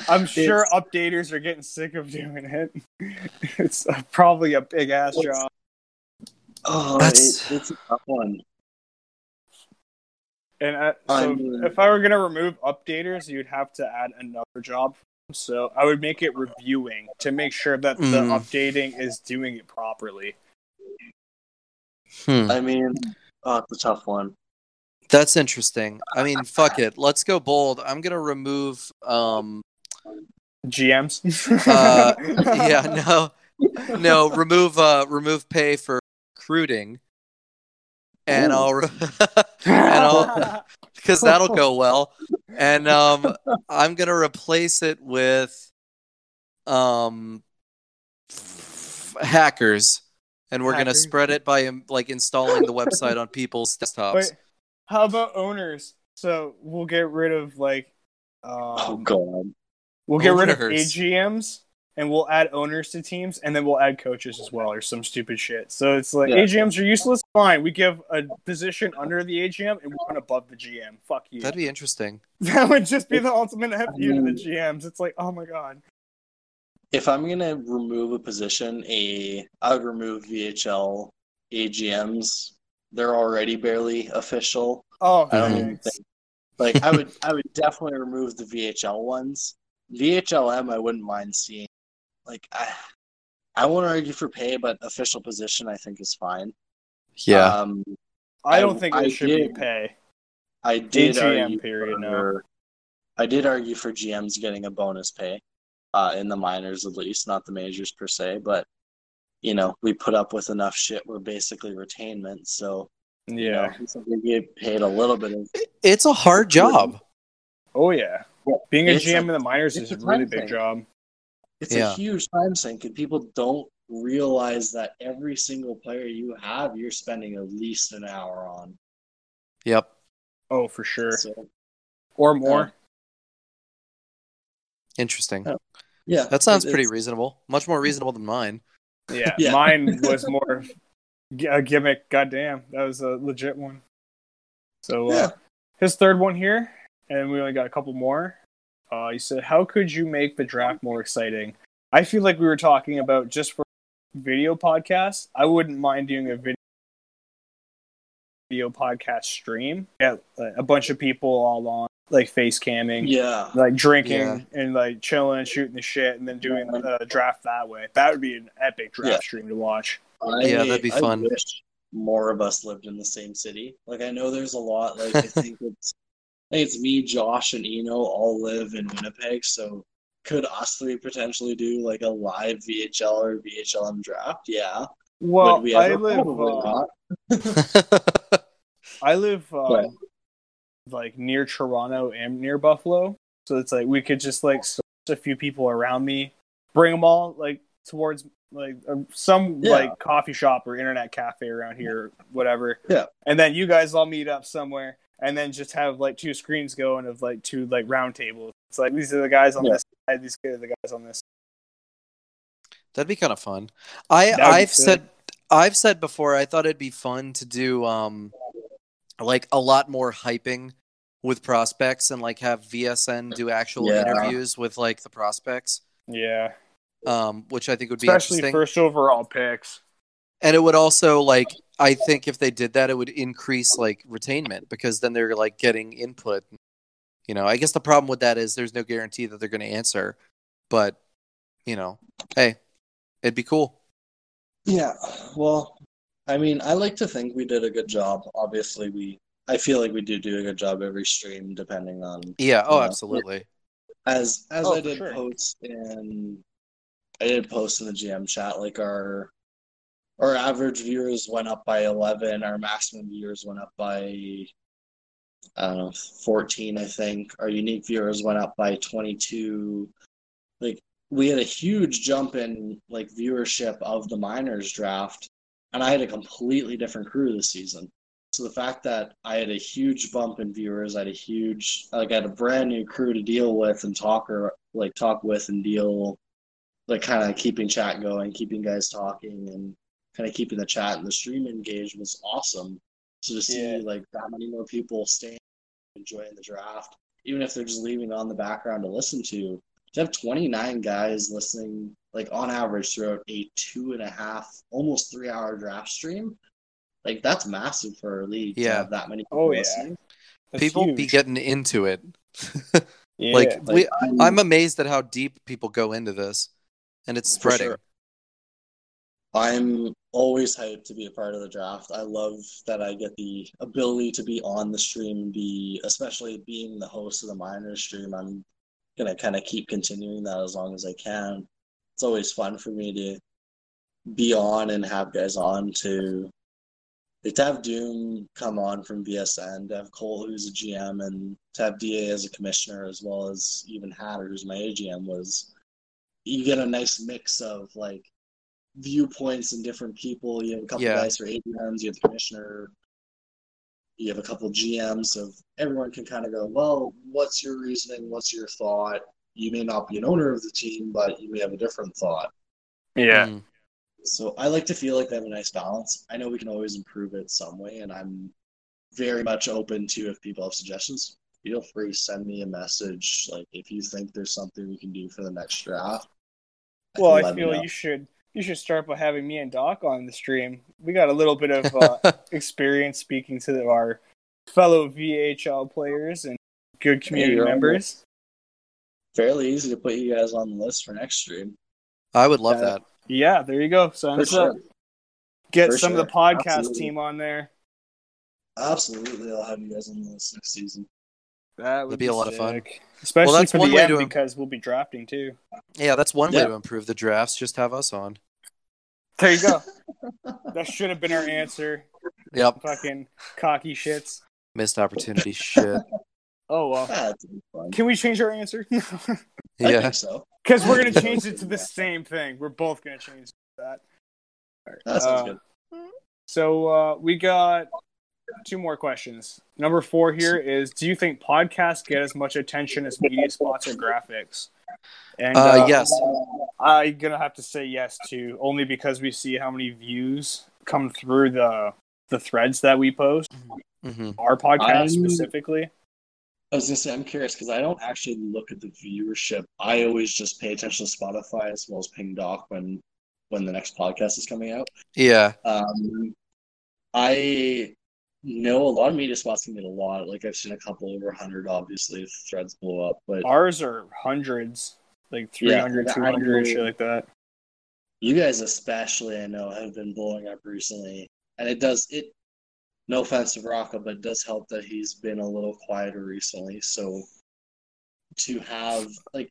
I'm sure It's- updaters are getting sick of doing it. [laughs] It's probably a big ass It's- job. Oh, That's- it, it's a tough one. And uh, I so, mean- if I were gonna remove updaters, you'd have to add another job. So I would make it reviewing to make sure that the Mm. updating is doing it properly. Hmm. I mean, oh, it's a tough one. that's interesting. I mean, [laughs] fuck it. Let's go bold. I'm gonna remove. Um, GMs. [laughs] uh, yeah, no, no, remove. Uh, remove pay for recruiting, and Ooh. I'll re- [laughs] and I'll because that'll go well. And um, I'm gonna replace it with um f- hackers, and we're gonna spread it by um, like installing the website on people's [laughs] desktops. Wait, how about owners? So we'll get rid of like, Oh um, god. we'll get rid of AGMs and we'll add owners to teams, and then we'll add coaches as well, or some stupid shit. So it's like Yeah. AGMs are useless. Fine, we give a position under the AGM and one above the GM. Fuck you. That'd be interesting. [laughs] that would just be the ultimate F you to the. GMs. It's like, oh my god. If I'm gonna remove a position, a I would remove VHL AGMs. They're already barely official. Oh, I don't even think like I would I would definitely remove the VHL ones. VHLM I wouldn't mind seeing. Like I I won't argue for pay, but official position I think is fine. Yeah. Um I don't I- think it I should be did- pay. I did AGM argue period, no. for, I did argue for GMs getting a bonus pay, uh, in the minors at least, not the majors per se, but you know, we put up with enough shit. We're basically retainment, so you know, Yeah. we get paid a little bit of it's a hard job. Oh yeah. Being a It's GM a- in the minors is a a really big thing. job. It's Yeah. a huge time sink, and people don't realize that every single player you have, you're spending at least an hour on. Yep. Oh, for sure. So, Or more. Interesting. Oh, yeah, That sounds it- pretty reasonable. Much more reasonable than mine. Yeah, [laughs] Yeah. mine was more g- a gimmick. Goddamn, that was a legit one. So uh, Yeah. his third one here, and we only got a couple more. Uh, he said, "How could you make the draft more exciting?" I feel like we were talking about just for video podcasts. I wouldn't mind doing a video video podcast stream. Yeah, a bunch of people all on, like face camming Yeah, like drinking Yeah. and like chilling and shooting the shit and then doing a draft that way. That would be an epic draft Yeah. stream to watch. I, Yeah, that'd be I fun. wish more of us lived in the same city. Like I know there's a lot. Like I [laughs] think it's, I think it's me, Josh, and Eno all live in Winnipeg. So could us three potentially do like a live VHL or VHLM draft? Yeah. Well, we I live uh. [laughs] I live uh, Right. Like near Toronto and near Buffalo. So it's like we could just like source a few people around me, bring them all like towards like some Yeah. like coffee shop or internet cafe around here, whatever. Yeah. And then you guys all meet up somewhere, and then just have like two screens going of like two like round tables. It's like these are the guys on Yeah. this side, these are the guys on this. That'd be kind of fun. I That'd I've said I've said before I thought it'd be fun to do um like a lot more hyping with prospects and like have VSN do actual Yeah. interviews with like the prospects. Yeah. Um, which I think would be Especially interesting. first overall picks. and it would also like I think if they did that, it would increase like retainment because then they're like getting input. You know, I guess the problem with that is there's no guarantee that they're going to answer, but you know, hey, it'd be cool. Yeah, well, I mean, I like to think we did a good job. Obviously, we I feel like we do do a good job every stream, depending on Yeah. Oh, Yeah. absolutely. as as Oh, I did sure. post in I did post in the GM chat like our our average viewers went up by 11 our maximum viewers went up by I don't know 14 I think our unique viewers went up by 22 like we had a huge jump in like viewership of the miners draft and I had a completely different crew this season so the fact that I had a huge bump in viewers, I had a huge like I had a brand new crew to deal with and talk or like talk with and deal like kind of keeping chat going, keeping guys talking and kind of keeping the chat and the stream engaged was awesome. So to see Yeah. like that many more people staying enjoying the draft, even if they're just leaving on the background to listen to, to have 29 guys listening like on average throughout a two and a half, almost three hour draft stream, like that's massive for a league to have that many people Oh, yeah. listening. That's People be getting into it. [laughs] yeah. like, Like, we, I'm, I'm amazed at how deep people go into this, and it's spreading. sure. I'm always hyped to be a part of the draft. I love that I get the ability to be on the stream and be, especially being the host of the minor stream. I'm gonna kind of keep continuing that as long as I can. It's always fun for me to be on and have guys on to like to have Doom come on from VSN, to have Cole who's a GM, and to have DA as a commissioner, as well as even Hatter who's my AGM was. You get a nice mix of like viewpoints and different people. You have a couple Yeah. guys for AGMs, you have the commissioner, you have a couple GMs of everyone can kind of go, well, what's your reasoning? What's your thought? You may not be an owner of the team, but you may have a different thought. yeah. Mm. So I like to feel like they have a nice balance. I know we can always improve it some way, and I'm very much open to if people have suggestions. Feel free to send me a message. Like if you think there's something we can do for the next draft. Well, I feel you should you should start by having me and Doc on the stream. We got a little bit of uh, [laughs] experience speaking to our fellow VHL players and good community you're members. Fairly easy to put you guys on the list for next stream. I would love Yeah. that. Yeah, there you go. Sign For us up. sure. Get For some of the podcast Absolutely. team on there. Absolutely, I'll have you guys on the list next season. That would That'd be a lot of fun. sick. Especially that's for one the way end to- because we'll be drafting too. Yeah, that's one way to improve the drafts. Just have us on. There you go. [laughs] that should have been our answer. Yep. Fucking cocky shits. Missed opportunity. Shit. [laughs] Oh well. Ah, it's gonna be fun. Can we change our answer? [laughs] I Yeah. think so. Because we're gonna [laughs] change it to the same thing. We're both gonna change that. That sounds Uh, good. So uh, we got two more questions. Number four here is: Do you think podcasts get as much attention as media spots or graphics? And Uh, yes. I'm gonna have to say yes to only because we see how many views come through the the threads that we post. hmm Our podcast I'm- specifically. I was gonna say I'm curious because I don't actually look at the viewership. I always just pay attention to Spotify as well as Ping Doc when when the next podcast is coming out. Yeah. Um, I know a lot of media spots can get a lot. Like I've seen a couple over hundred, obviously, if threads blow up. But Ours are hundreds, like 300, Yeah, 200, shit like that. you guys, especially, I know, have been blowing up recently, and it does it. No offense to Rocco, but it does help that he's been a little quieter recently. So to have like,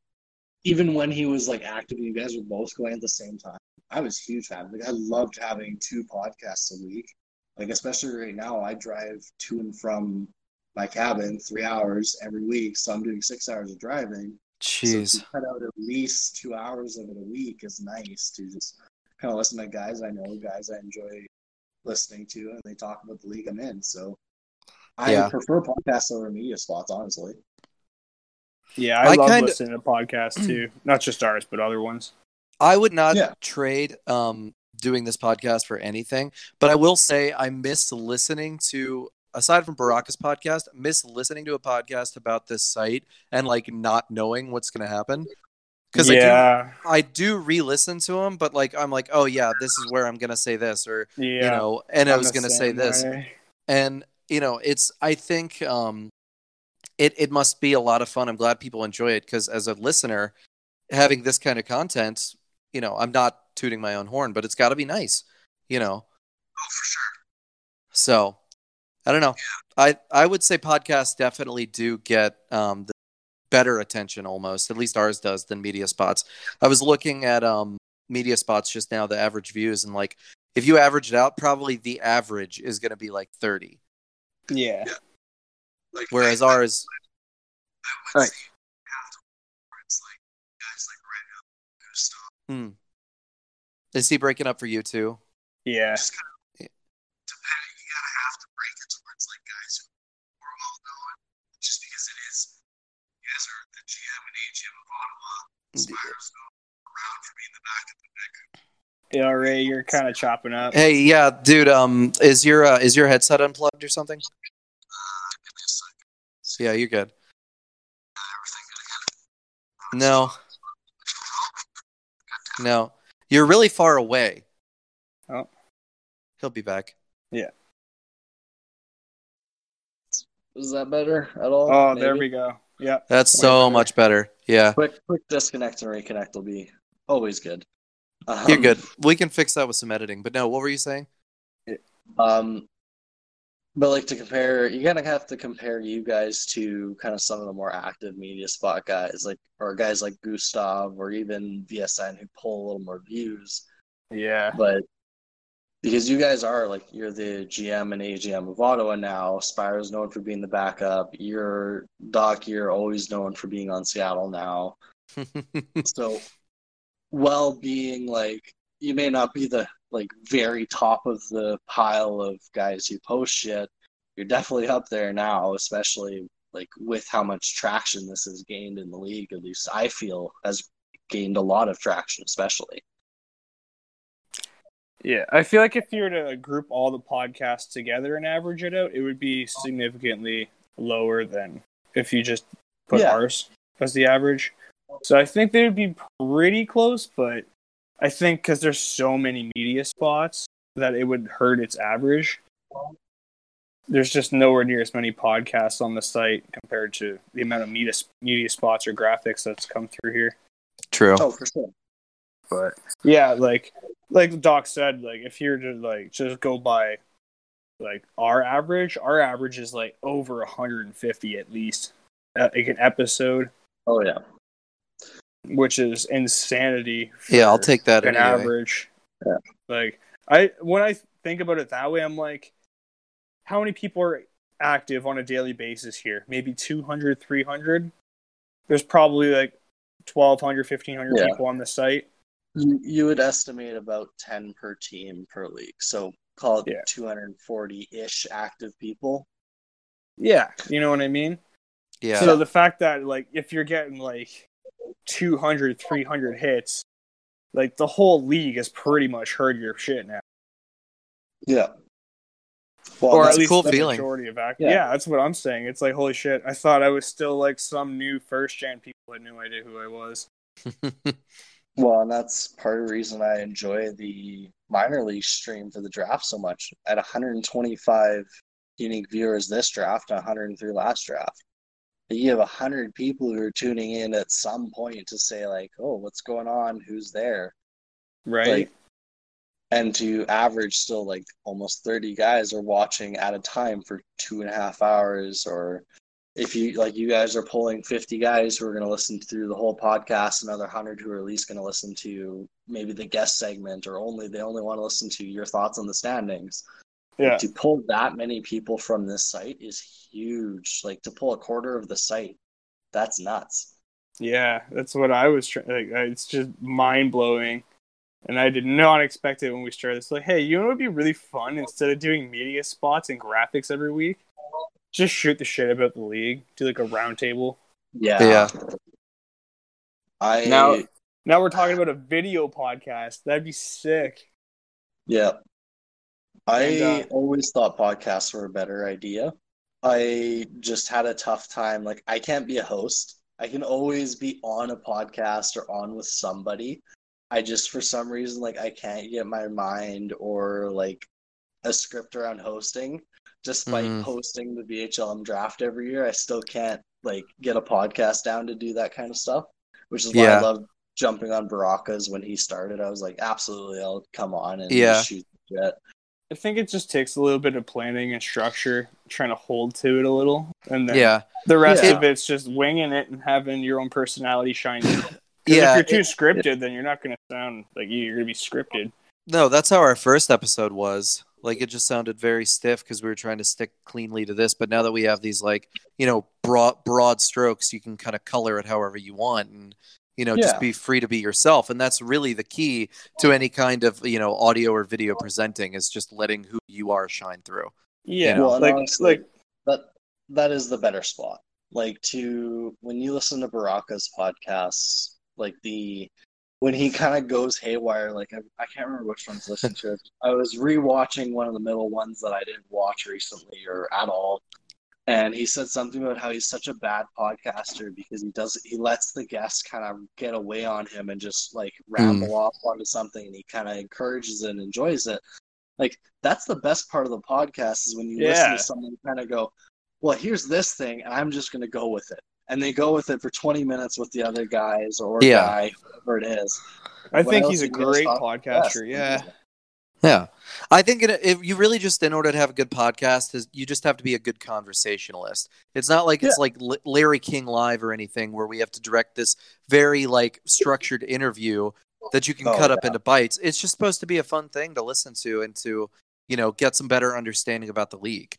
even when he was like active, and you guys were both going at the same time. I was huge fan. Like I loved having two podcasts a week. Like especially right now, I drive to and from my cabin three hours every week, so I'm doing six hours of driving. Jeez. So to cut out at least two hours of it a week is nice to just kind of listen to guys I know, guys I enjoy listening to, and they talk about the league I'm in. So I Yeah. prefer podcasts over media spots, honestly. Yeah, I, I love kinda- listening to podcasts too. [clears throat] Not just ours, but other ones. I would not Yeah. trade um, doing this podcast for anything, but I will say I miss listening to, aside from Baraka's podcast, miss listening to a podcast about this site and like not knowing what's going to happen. Because yeah, I do, I do re-listen to them, but like I'm like, oh yeah, this is where I'm going to say this, or yeah. you know, and I I'm was going to say same this, and you know, it's I think um, it it must be a lot of fun. I'm glad people enjoy it because as a listener, having this kind of content, you know, I'm not tooting my own horn, but it's got to be nice, you know. Oh, for sure. So I don't know. I I would say podcasts definitely do get um the better attention almost. At least ours does than media spots. I was looking at um media spots just now, the average views, and like if you average it out, probably the average is going to be like 30, Yeah, Like, whereas I, ours. I would Right. say half the like like Reno, Gustav, Hmm. Is he breaking up for you too? yeah, just kind of depending. You gotta have to break it towards like guys who are well known, just because it is. You guys are the GM and AGM of Ottawa. Spires go around for being the back of the neck. Yeah. Ray, you're kind of chopping up. Hey, yeah, dude. Um, is your uh, is your headset unplugged or something? Uh, give me a second. Yeah, you're good. No, no, you're really far away. Oh. He'll be back. Yeah. Is that better at all? Oh, there we go. Yeah, That's Way so better. much better. Yeah, Quick, quick disconnect and reconnect will be always good. Um, you're good. We can fix that with some editing. But no, what were you saying? Um, but like to compare, you kind of have to compare you guys to kind of some of the more active media spot guys, like or guys like Gustav or even VSN who pull a little more views. yeah, But because you guys are like you're the GM and AGM of Ottawa now, Spiro's known for being the backup. You're Doc, you're always known for being on Seattle now. [laughs] So, while being like, you may not be the like very top of the pile of guys who post shit, you're definitely up there now, especially like with how much traction this has gained in the league. At least I feel has gained a lot of traction, especially. Yeah. I feel like if you were to group all the podcasts together and average it out, it would be significantly lower than if you just put Yeah. ours as the average. So I think they would be pretty close, but I think because there's so many media spots that it would hurt its average. There's just nowhere near as many podcasts on the site compared to the amount of media media spots or graphics that's come through here. True. Oh, for sure. But yeah, like like Doc said, like if you're to like just go by like our average, our average is like over 150 at least, uh, like an episode, Oh yeah. which is insanity. Yeah, I'll take that an anyway. average. Yeah. Like I when I think about it that way, I'm like, how many people are active on a daily basis here? Maybe 200, 300. There's probably like 1,200, 1,500 Yeah. people on the site. You, you would estimate about 10 per team per league. So call it Yeah. 240 ish active people. Yeah, you know what I mean. Yeah. So the fact that like if you're getting like 200, 300 hits, like the whole league has pretty much heard your shit now, Yeah. Well, or that's at a least cool the feeling. majority of act. Yeah. Yeah. that's what I'm saying. It's like holy shit. I thought I was still like some new first gen people had no idea who I was. [laughs] Well, and that's part of the reason I enjoy the minor league stream for the draft so much. At 125 unique viewers this draft, 103 last draft. You have 100 people who are tuning in at some point to say, like, oh, what's going on? Who's there? Right. Like, and to average still like almost 30 guys are watching at a time for two and a half hours or if you like you guys are pulling 50 guys who are going to listen through the whole podcast another 100 who are at least going to listen to maybe the guest segment or only they only want to listen to your thoughts on the standings yeah. to pull that many people from this site is huge like to pull a quarter of the site that's nuts Yeah, that's what I was trying. Like, it's just mind blowing, and I did not expect it when we started. It's like, hey, you know what would be really fun instead of doing media spots and graphics every week? Just shoot the shit about the league. Do like a roundtable. Yeah. Yeah. I Now- Now we're talking about a video podcast. That'd be sick. Yeah. I And, uh, always thought podcasts were a better idea. I just had a tough time. Like, I can't be a host. I can always be on a podcast or on with somebody. I just, for some reason, like, I can't get my mind or like a script around hosting. Despite Mhm. hosting the VHLM draft every year, I still can't like get a podcast down to do that kind of stuff, which is why Yeah. I love jumping on Baraka's when he started. I was like, absolutely, I'll come on and Yeah. just shoot the shit. I think it just takes a little bit of planning and structure, trying to hold to it a little, and then Yeah. the rest Yeah. of it's just winging it and having your own personality shine. Yeah. if you're too scripted, then you're not going to sound like you. You're going to be scripted. No, that's how our first episode was. Like it just sounded very stiff because we were trying to stick cleanly to this. But now that we have these like you know broad broad strokes, you can kind of color it however you want, and you know just be free to be yourself. And that's really the key to any kind of you know audio or video presenting is just letting who you are shine through. Yeah, Well, like honestly, like that that is the better spot. Like to when you listen to Baraka's podcasts, like the when he kind of goes haywire. Like I, I can't remember which ones listening to. It. I was rewatching one of the middle ones that I didn't watch recently or at all, and he said something about how he's such a bad podcaster because he does he lets the guests kind of get away on him and just like ramble hmm. off onto something, and he kind of encourages it and enjoys it. Like that's the best part of the podcast is when you listen to someone kind of go, "Well, here's this thing, and I'm just going to go with it," and they go with it for 20 minutes with the other guys or Yeah. guy, whoever it is. I What think he's a great podcaster. Yes. Yeah, Yeah, I think it, if you really just in order to have a good podcast is you just have to be a good conversationalist. It's not like it's like L- Larry King live or anything where we have to direct this very like structured interview that you can Oh, cut up into bites. It's just supposed to be a fun thing to listen to and to you know get some better understanding about the league.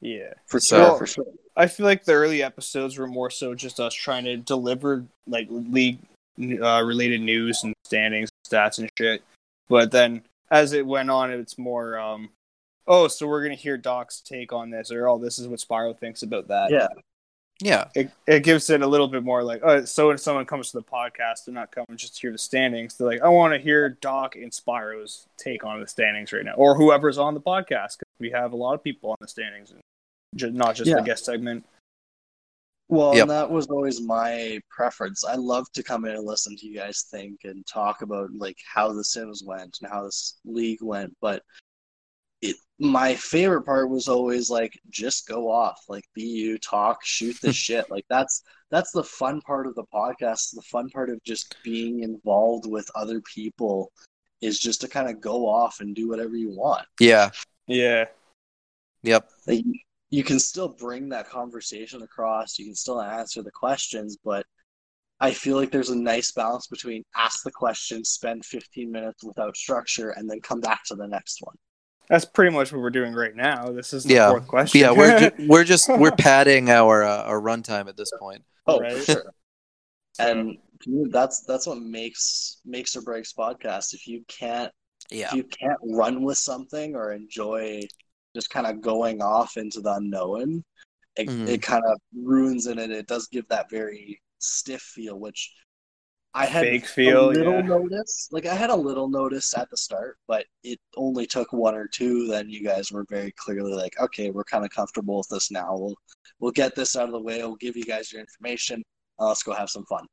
yeah. For So- sure, for sure. I feel like the early episodes were more so just us trying to deliver like league uh, related news and standings, stats and shit. But then as it went on, it's more, um, oh, so we're gonna hear Doc's take on this, or oh, this is what Spyro thinks about that. Yeah. Yeah, It, it gives it a little bit more like, oh, so when someone comes to the podcast, they're not coming just to hear the standings. They're like, I want to hear Doc and Spyro's take on the standings right now, or whoever's on the podcast. 'cause we have a lot of people on the standings, and ju- not just Yeah. the guest segment. Well, Yep. that was always my preference. I love to come in and listen to you guys think and talk about like how the Sims went and how this league went. But it, my favorite part was always like just go off, like be you, talk, shoot the [laughs] shit. Like that's that's the fun part of the podcast. The fun part of just being involved with other people is just to kind of go off and do whatever you want. yeah, Yeah. yep, Like, you- you can still bring that conversation across. You can still answer the questions, but I feel like there's a nice balance between ask the question, spend 15 minutes without structure, and then come back to the next one. That's pretty much what we're doing right now. This is the Yeah. fourth question. yeah. We're ju- [laughs] we're just we're padding our uh, our runtime at this point. Oh, Right. sure. And to that's that's what makes makes or breaks podcast. If you can't Yeah, if you can't run with something or enjoy just kind of going off into the unknown, it, Mhm. it kind of ruins it, and it does give that very stiff feel, which I had Fake feel, a little yeah. notice. Like I had a little notice at the start, but it only took one or two. Then you guys were very clearly like, okay, we're kind of comfortable with this now. We'll we'll get this out of the way. We'll give you guys your information. Uh, let's go have some fun.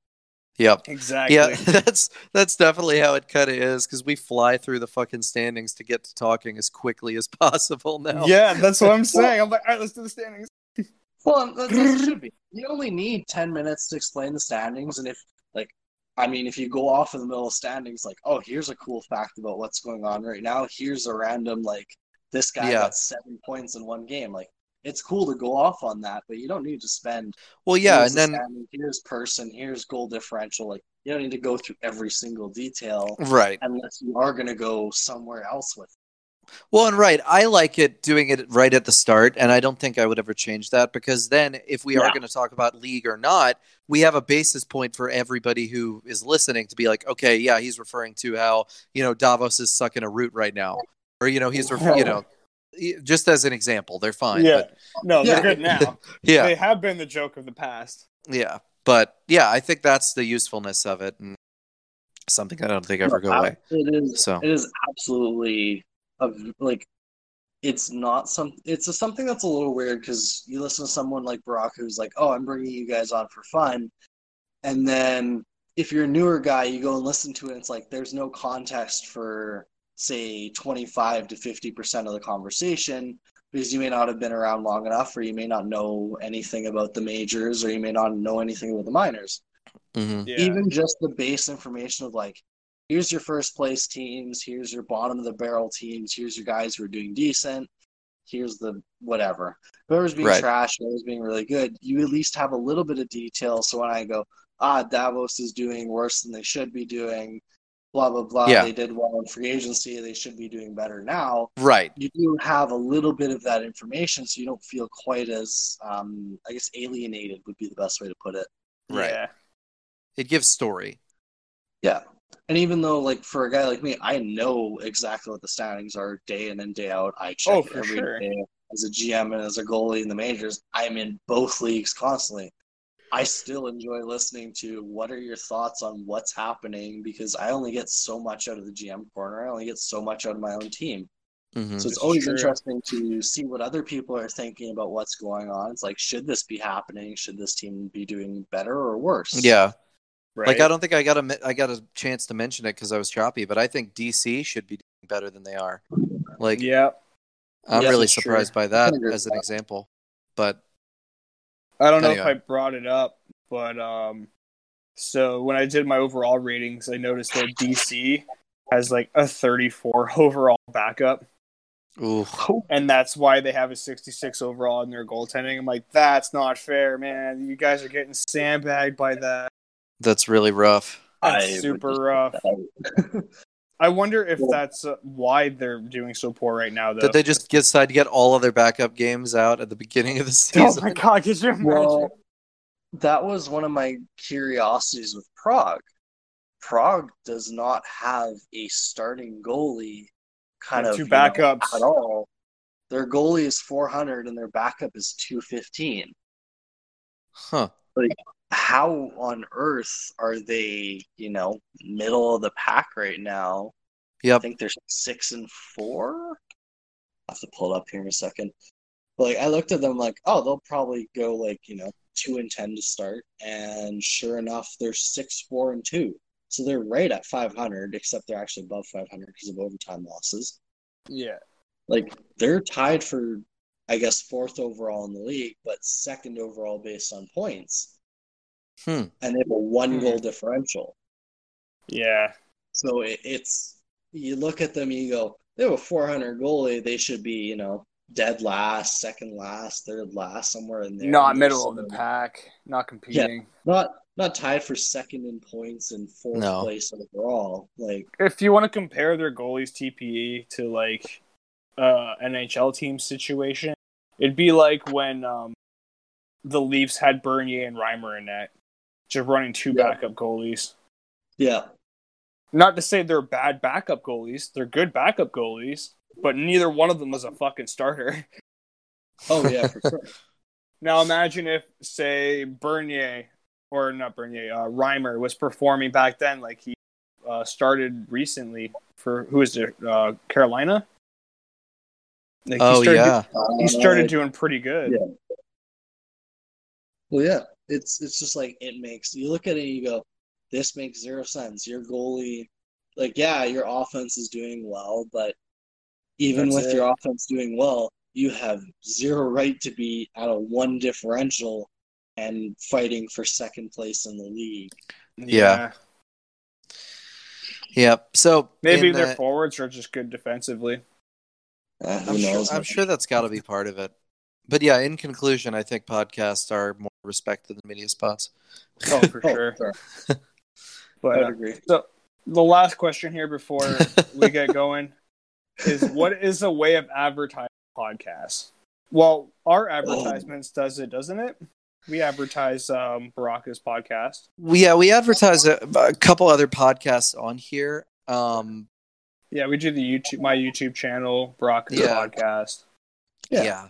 Yep. exactly. Yeah, [laughs] that's that's definitely how it kind of is because we fly through the fucking standings to get to talking as quickly as [laughs] possible now. Yeah, that's what I'm [laughs] saying. I'm like, all right, let's do the standings. Well, that's as it should be. You only need ten minutes to explain the standings, and if like, I mean, if you go off in the middle of standings, like, oh, here's a cool fact about what's going on right now. Here's a random like, this guy Yeah. got seven points in one game. Like, it's cool to go off on that, but you don't need to spend. Well, yeah, and then standing, here's person, here's goal differential. Like, you don't need to go through every single detail right. unless you are going to go somewhere else with. it. Well, and right, I like it doing it right at the start, and I don't think I would ever change that because then, if we are going to talk about league or not, we have a basis point for everybody who is listening to be like, okay, yeah, he's referring to how you know Davos is sucking a root right now, or you know he's you [laughs] know just as an example, they're fine. yeah. but No, they're Yeah. good now. [laughs] yeah, They have been the joke of the past. yeah, but yeah, I think that's the usefulness of it, and something I don't think ever go No, away. It is. So. It is absolutely a, like. It's not some. It's a, something that's a little weird because you listen to someone like Barack who's like, "Oh, I'm bringing you guys on for fun," and then if you're a newer guy, you go and listen to it. And it's like there's no context for say 25 to 50 percent of the conversation because you may not have been around long enough, or you may not know anything about the majors, or you may not know anything about the minors hmm Yeah. even just the base information of like here's your first place teams here's your bottom of the barrel teams here's your guys who are doing decent here's the whatever whoever's being Right. trash whoever's being really good you at least have a little bit of detail so when i go ah davos is doing worse than they should be doing blah blah blah Yeah. they did well in free agency they should be doing better now Right. you do have a little bit of that information so you don't feel quite as um, i guess alienated would be the best way to put it Right. Yeah. It gives story. Yeah. And even though, like, for a guy like me, I know exactly what the standings are day in and day out. I check Oh, every sure. day as a GM and as a goalie in the majors. I'm in both leagues constantly. I still enjoy listening to what are your thoughts on what's happening because I only get so much out of the GM corner. I only get so much out of my own team. hmm So it's always true. interesting to see what other people are thinking about what's going on. It's like, should this be happening? Should this team be doing better or worse? Yeah. Right. Like I don't think I got a I got a chance to mention it because I was choppy, but I think DC should be doing better than they are. Like Yeah. I'm Yes, really it's true. surprised by that as an that. example. But I don't know Anyway. if I brought it up, but um, so when I did my overall ratings, I noticed that DC has like a 34 [laughs] overall backup, ooh, and that's why they have a 66 overall in their goaltending. I'm like, that's not fair, man. You guys are getting sandbagged by that. that's really rough. That's I super rough. [laughs] I- I wonder if Well- that's uh, why they're doing so poor right now, though. Did they just decide to get all of their backup games out at the beginning of the season? [laughs] Oh my god! Could you imagine? Well, that was one of my curiosities with Prague. Prague does not have a starting goalie kind They of two you know, backups. at all. Their goalie is 400 and their backup is 215. Huh. How on earth are they, you know, middle of the pack right now? Yeah, I think they're six and four. I have to pull it up here in a second. But, like I looked at them like, oh, they'll probably go like you know two and ten to start, and sure enough, they're six four and two. So they're right at 500, except they're actually above 500 because of overtime losses. yeah. Like they're tied for, I guess, fourth overall in the league, but second overall based on points, Hmm. and they have a one Hmm. goal differential. Yeah. So it, it's you look at them, you go, they have a 400 goalie. They should be, you know, dead last, second last, third last, somewhere in there. Not And they're middle of the pack. Not competing. Not not tied for second in points and fourth No. place overall. Like if you want to compare their goalies TPE to like uh NHL team situation, it'd be like when um the Leafs had Bernier and Reimer in net, just running two Yeah. backup goalies. yeah, Not to say they're bad backup goalies, they're good backup goalies, but neither one of them was a fucking starter. oh yeah, [laughs] for sure. Now imagine if, say, Bernier or not Bernier, uh, Reimer was performing back then like he uh, started recently for who is it? Uh, Carolina. Like, he Oh started yeah. he started doing pretty good. Yeah. Well, yeah, it's it's just like it makes you look at it and you go, this makes zero sense. Your goalie, like, yeah, your offense is doing well, but even That's with it. your offense doing well, you have zero right to be at a one differential and fighting for second place in the league. Yeah. Yep. So Maybe their the- forwards are just good defensively. Uh, who I'm sure, knows? I'm sure that's got to be part of it. But yeah, in conclusion, I think podcasts are more respected than media spots. Oh, for [laughs] Oh, sure. sorry. I [laughs] But would uh, agree. the last question here before we get [laughs] going: is what is a way of advertising podcasts? Well, our advertisements does it, doesn't it? We advertise um, Baraka's podcast. We, yeah, we advertise a, a couple other podcasts on here. Um, Yeah, we do the YouTube, my YouTube channel, Baraka's Yeah. podcast. yeah. Yeah.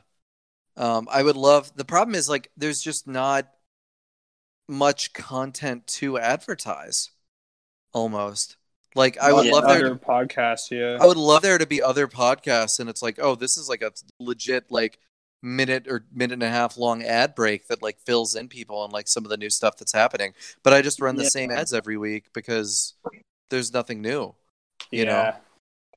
Um, I would love. The problem is like there's just not much content to advertise. Almost like I would Yeah, love there. other To, podcasts. Yeah, I would love there to be other podcasts, and it's like, oh, this is like a legit like minute or minute and a half long ad break that like fills in people on like some of the new stuff that's happening. But I just run the Yeah. same ads every week because there's nothing new. You yeah. know,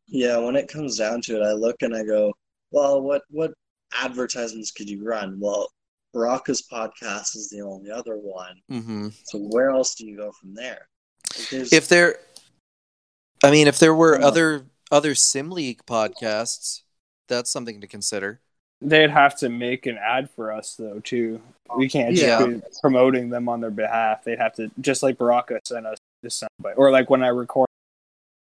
Yeah, when it comes down to it, I look and I go, well, what what advertisements could you run? Well, Baraka's podcast is the only other one. hmm So where else do you go from there? Like, if there i mean if there were Yeah. other other sim league podcasts that's something to consider They'd have to make an ad for us though too. We can't just Yeah. be promoting them on their behalf. They'd have to just like Baraka sent us to somebody, or like when I record.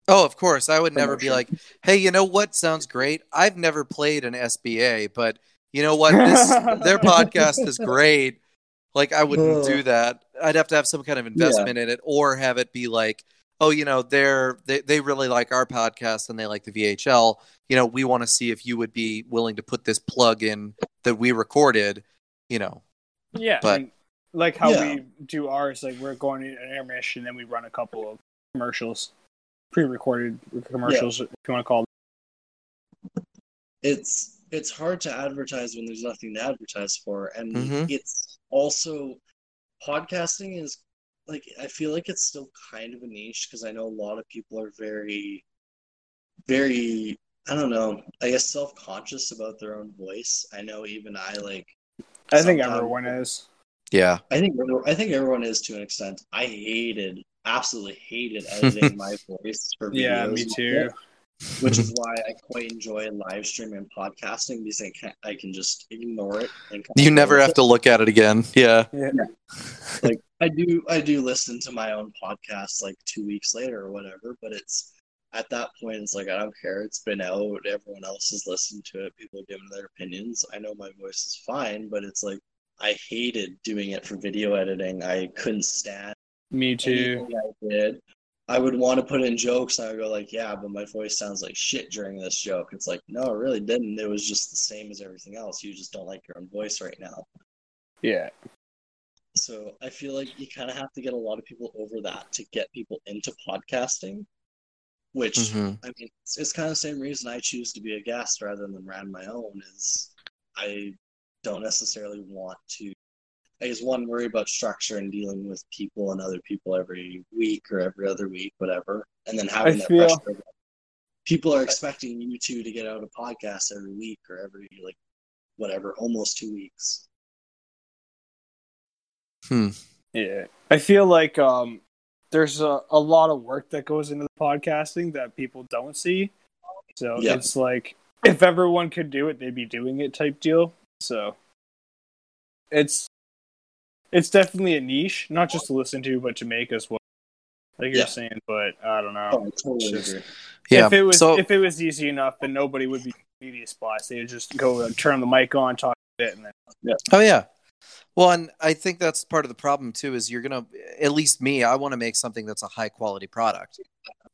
Oh of course. I would never be like hey you know what? Sounds great. I've never played an sba but you know what? This [laughs] their podcast is great. Like i wouldn't do that. I'd have to have some kind of investment in it or have it be like oh you know they're they, they really like our podcast and they like the vhl you know we want to see if you would be willing to put this plug in that we recorded you know. Yeah, But- and like how Yeah. we do ours, like we're going to an intermission, and then we run a couple of commercials, pre-recorded commercials, if you want to call them. it's it's hard to advertise when there's nothing to advertise for and Mhm. it's also podcasting is like i feel like it's still kind of a niche because i know a lot of people are very very i don't know i guess self-conscious about their own voice i know even i like I think everyone is. yeah i think i think everyone is to an extent i hated absolutely hated [laughs] editing my voice for videos Yeah, me too. which is [laughs] why I quite enjoy live streaming and podcasting because I can I can just ignore it and You never have with to look at it again. Yeah. Yeah. like I do I do listen to my own podcast like two weeks later or whatever, but it's at that point it's like I don't care. It's been out. Everyone else has listened to it. People are giving their opinions. I know my voice is fine, but it's like I hated doing it for video editing. I couldn't stand Me too. I did. I would want to put in jokes, and I would go like, "Yeah, but my voice sounds like shit during this joke." It's like, no, it really didn't. It was just the same as everything else. You just don't like your own voice right now. Yeah. So I feel like you kind of have to get a lot of people over that to get people into podcasting. Which Mhm. I mean, it's, it's kind of the same reason I choose to be a guest rather than run my own. Is I don't necessarily want to. I guess one worry about structure and dealing with people and other people every week or every other week, whatever, and then having I that feel- pressure. of, People are expecting you two to get out a podcast every week or every like whatever, almost two weeks. Hmm. Yeah. I feel like um there's a, a lot of work that goes into the podcasting that people don't see. So Yeah. it's like if everyone could do it, they'd be doing it type deal. So it's it's definitely a niche, not just to listen to, but to make as well. Like Yeah. you're saying, but I don't know. Oh, I totally Just- agree. Yeah. If it was so if it was easy enough, then nobody would be media spots. They'd just go and turn the mic on, talk it, and then yeah. Oh yeah. Well, and I think that's part of the problem too. Is you're gonna, at least me, I want to make something that's a high quality product,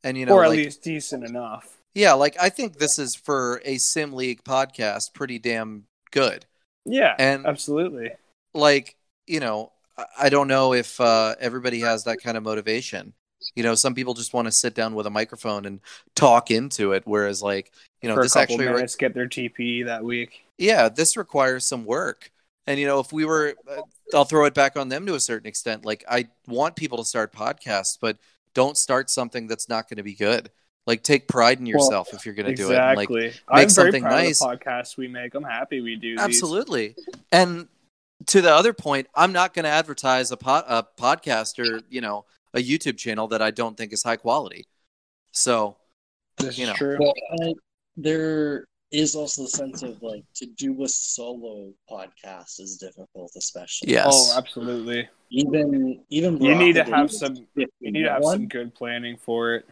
and you know, or at like, least decent enough. yeah, like I think this is for a sim league podcast pretty damn good, Yeah, and absolutely. like you know, I- don't know if uh, everybody has that kind of motivation. You know, some people just want to sit down with a microphone and talk into it, whereas like you know, for this actually re- get their TP that week. yeah, this requires some work. And you know, if we were, uh, I'll throw it back on them to a certain extent. Like, I want people to start podcasts, but don't start something that's not going to be good. Like, take pride in Well, yourself if you're going to do it. And, like, Exactly. I'm very something proud nice. of the podcasts we make. I'm happy we do. these. absolutely. And to the other point, I'm not going to advertise a, pod, a podcast or you know a YouTube channel that I don't think is high quality. So This you know. true. Well, I, there is also the sense of like to do a solo podcast is difficult, especially. yes, Oh, absolutely. Even even You need to have some. You need to have one. some good planning for it.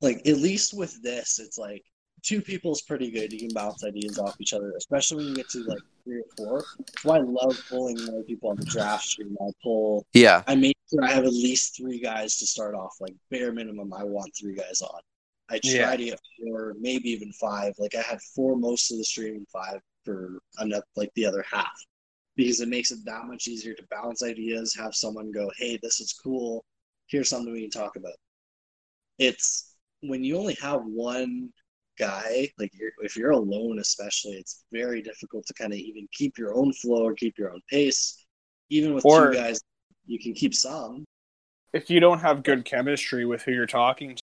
like at least with this, it's like two people is pretty good. You can bounce ideas off each other, especially when you get to like three or four. That's why I love pulling more people on the draft stream. I pull. Yeah. I make sure I have at least three guys to start off. Like bare minimum, I want three guys on. I try Yeah. to get four, maybe even five. Like I had four most of the stream and five for enough, like the other half, because it makes it that much easier to bounce ideas. Have someone go, "Hey, this is cool. Here's something we can talk about." It's when you only have one guy, like you're, if you're alone, especially, it's very difficult to kind of even keep your own flow or keep your own pace. Even with Or- two guys, you can keep some. If you don't have good chemistry with who you're talking to,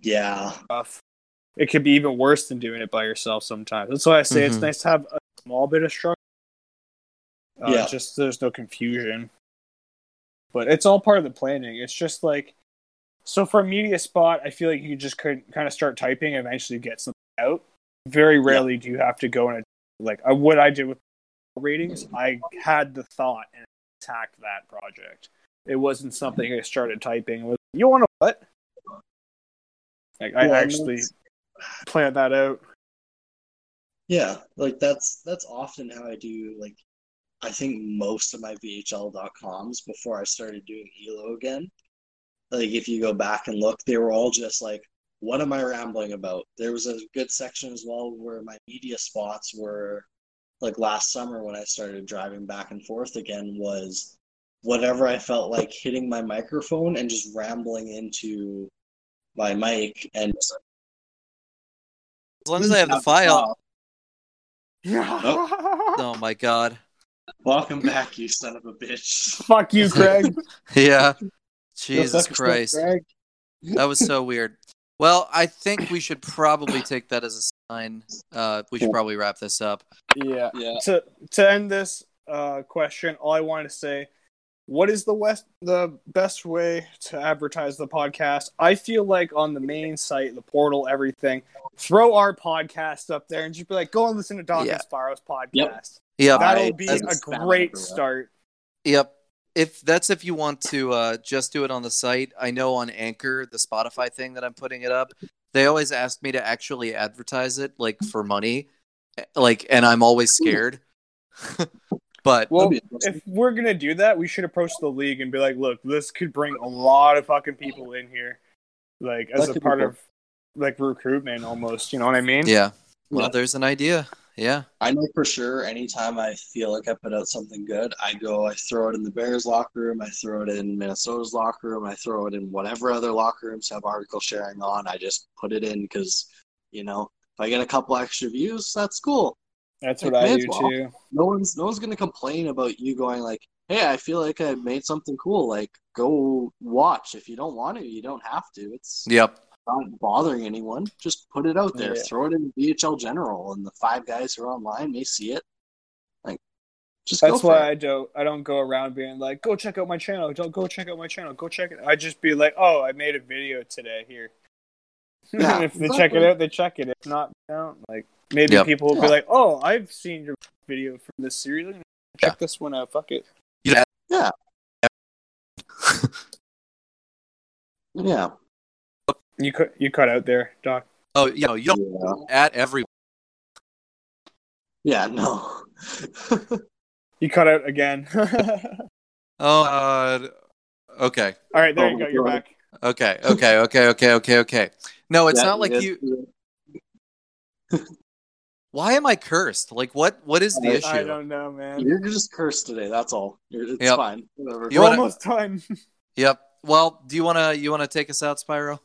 Yeah, stuff, it could be even worse than doing it by yourself sometimes. That's why I say it's Mhm. nice to have a small bit of structure. Uh, Yeah. Just so there's no confusion. But it's all part of the planning. It's just like, so for a media spot, I feel like you just could kind of start typing and eventually get something out. Very rarely do you have to go in a, like uh, what I did with ratings. I had the thought and attacked that project. It wasn't something I started typing. It was, you want to what? Like I Well, actually that's- planned that out. Yeah, like that's that's often how I do like I think most of my VHL.coms before I started doing Elo again. Like if you go back and look, they were all just like, what am I rambling about? There was a good section as well where my media spots were like last summer when I started driving back and forth again was whatever I felt like hitting my microphone and just rambling into my mic and As long as I have the file. Yeah. Oh. oh my god. Welcome back, you son of a bitch. Fuck you, Craig. [laughs] Yeah. Jesus Christ. That was so weird. Well, I think we should probably take that as a sign. Uh, we should probably wrap this up. yeah. Yeah. To to end this uh, question, all I wanted to say, what is the west the best way to advertise the podcast? I feel like on the main site, the portal, everything, throw our podcast up there and just be like, go and listen to Doc Yeah. Sparrow's podcast. Yep. Yep. That'll I- be that's a great start. Yep. If that's if you want to uh, just do it on the site, I know on Anchor, the Spotify thing that I'm putting it up, they always ask me to actually advertise it like for money, like, and I'm always scared. [laughs] but Well, That'd be interesting. if we're gonna do that, we should approach the league and be like, "Look, this could bring a lot of fucking people in here, like as That a part of like recruitment, almost. You know what I mean? yeah, well, Yeah. there's an idea. Yeah, I know for sure anytime I feel like I put out something good, I go, I throw it in the Bears locker room, I throw it in Minnesota's locker room, I throw it in whatever other locker rooms have article sharing on. I just put it in because, you know, if I get a couple extra views, that's cool. That's Like, what I do well. too. No one's no one's gonna complain about you going like, hey, I feel like I made something cool. Like, go watch. If you don't want to, you don't have to. It's yep, not bothering anyone. Just put it out there. Yeah. Throw it in VHL General, and the five guys who are online may see it. Like, just That's go for why it. I don't. I don't go around being like, "Go check out my channel." Don't go check out my channel. Go check it. I just be like, "Oh, I made a video today. Here." [laughs] Yeah, And if they check it out, they check it. If not, they don't. Like maybe Yep. people will be like, "Oh, I've seen your video from this series. Check Yeah. this one out. Fuck it." Yeah. Yeah. [laughs] yeah. You cut. You cut out there, Doc. Oh, you know, you don't Yeah. at every. Yeah. No. [laughs] You cut out again. [laughs] Oh, uh, okay, All right, there Oh you go. my You're back. okay, okay, okay, okay, okay, okay. No, it's Yeah, not like it- you. [laughs] Why am I cursed? Like, what? What is the I- issue? I don't know, man. You're just cursed today. That's all. You're, it's Yep. fine. Whatever. You We're wanna- almost done. Yep. Well, do you wanna you wanna take us out, Spyro?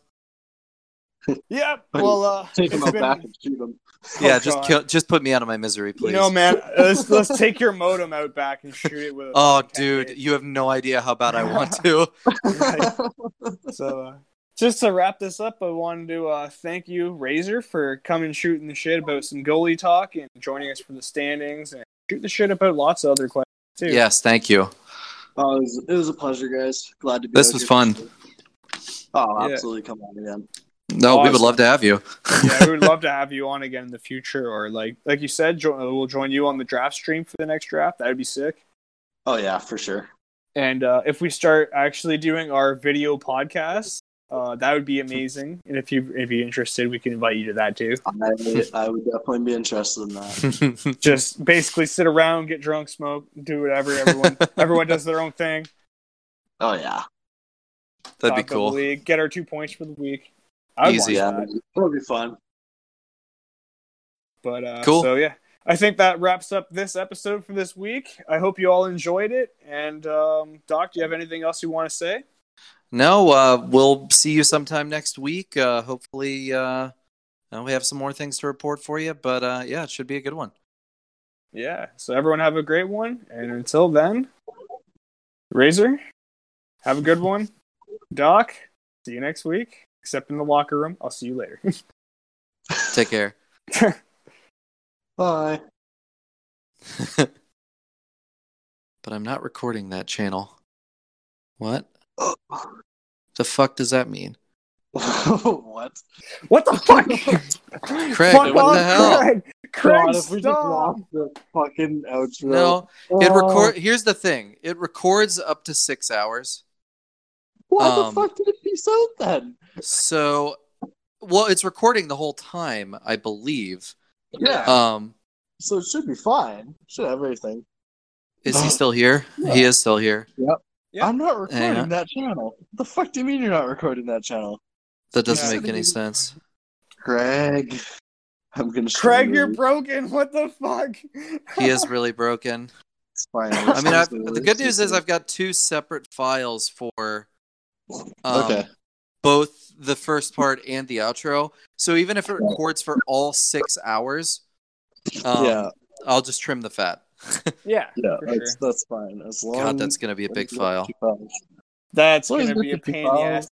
Yep. Well, uh, Take him out been- back and shoot him. [laughs] yeah, Oh, just kill, just put me out of my misery, please. No, man. [laughs] Let's let's take your modem out back and shoot it with. Oh, dude, you have no idea how bad I want [laughs] to. So, uh, just to wrap this up, I wanted to uh, thank you, Razor, for coming shooting the shit about some goalie talk and joining us for the standings and shoot the shit about lots of other questions too. yes, thank you. Oh, it was, it was a pleasure, guys. Glad to be. This was fun. Oh, Yeah. absolutely. Come on again. No, we would love to have you. [laughs] yeah, we would love to [laughs] have you on again in the future, or like like you said, jo- we'll join you on the draft stream for the next draft. That would be sick. Oh yeah, for sure. And uh, if we start actually doing our video podcast, Uh, that would be amazing. And if you if you're interested, we can invite you to that too. I, I would definitely be interested in that. [laughs] Just basically sit around, get drunk, smoke, do whatever. Everyone everyone does their own thing. Oh yeah, That'd be Top of the cool. league, get our two points for the week. I'd Easy. yeah, that. that'll be fun. But uh, Cool. So yeah, I think that wraps up this episode for this week. I hope you all enjoyed it. And um, Doc, do you have anything else you want to say? No, uh, we'll see you sometime next week. Uh, hopefully, uh, uh, we have some more things to report for you. But uh, yeah, it should be a good one. Yeah. So everyone have a great one. And until then, Razor, have a good one. Doc, see you next week. Except in the locker room. I'll see you later. [laughs] Take care. [laughs] Bye. [laughs] but I'm not recording that channel. What? The fuck does that mean? what? what the fuck? Craig, Fuck what off, the hell? Craig. Craig, God, if we just stop. lost the fucking outro. No, it Oh, record. Here's the thing: it records up to six hours. Why um, the fuck did it be so then? So, well, it's recording the whole time, I believe. Yeah. Um, so it should be fine. Should have everything. is he still here? He is still here. Yeah. I'm not recording Yeah. that channel. The fuck do you mean you're not recording that channel? That doesn't Yeah. make any sense. Craig. I'm gonna show Craig, you. you're broken. What the fuck? He is really broken. It's fine. I mean, I've, the good news is I've got two separate files for um, Okay. Both the first part and the outro. So even if it records for all six hours, um, yeah, I'll just trim the fat. [laughs] yeah. yeah, that's sure. that's fine. As long God, that's gonna be a big file. That's Well, gonna he's be a pain in the ass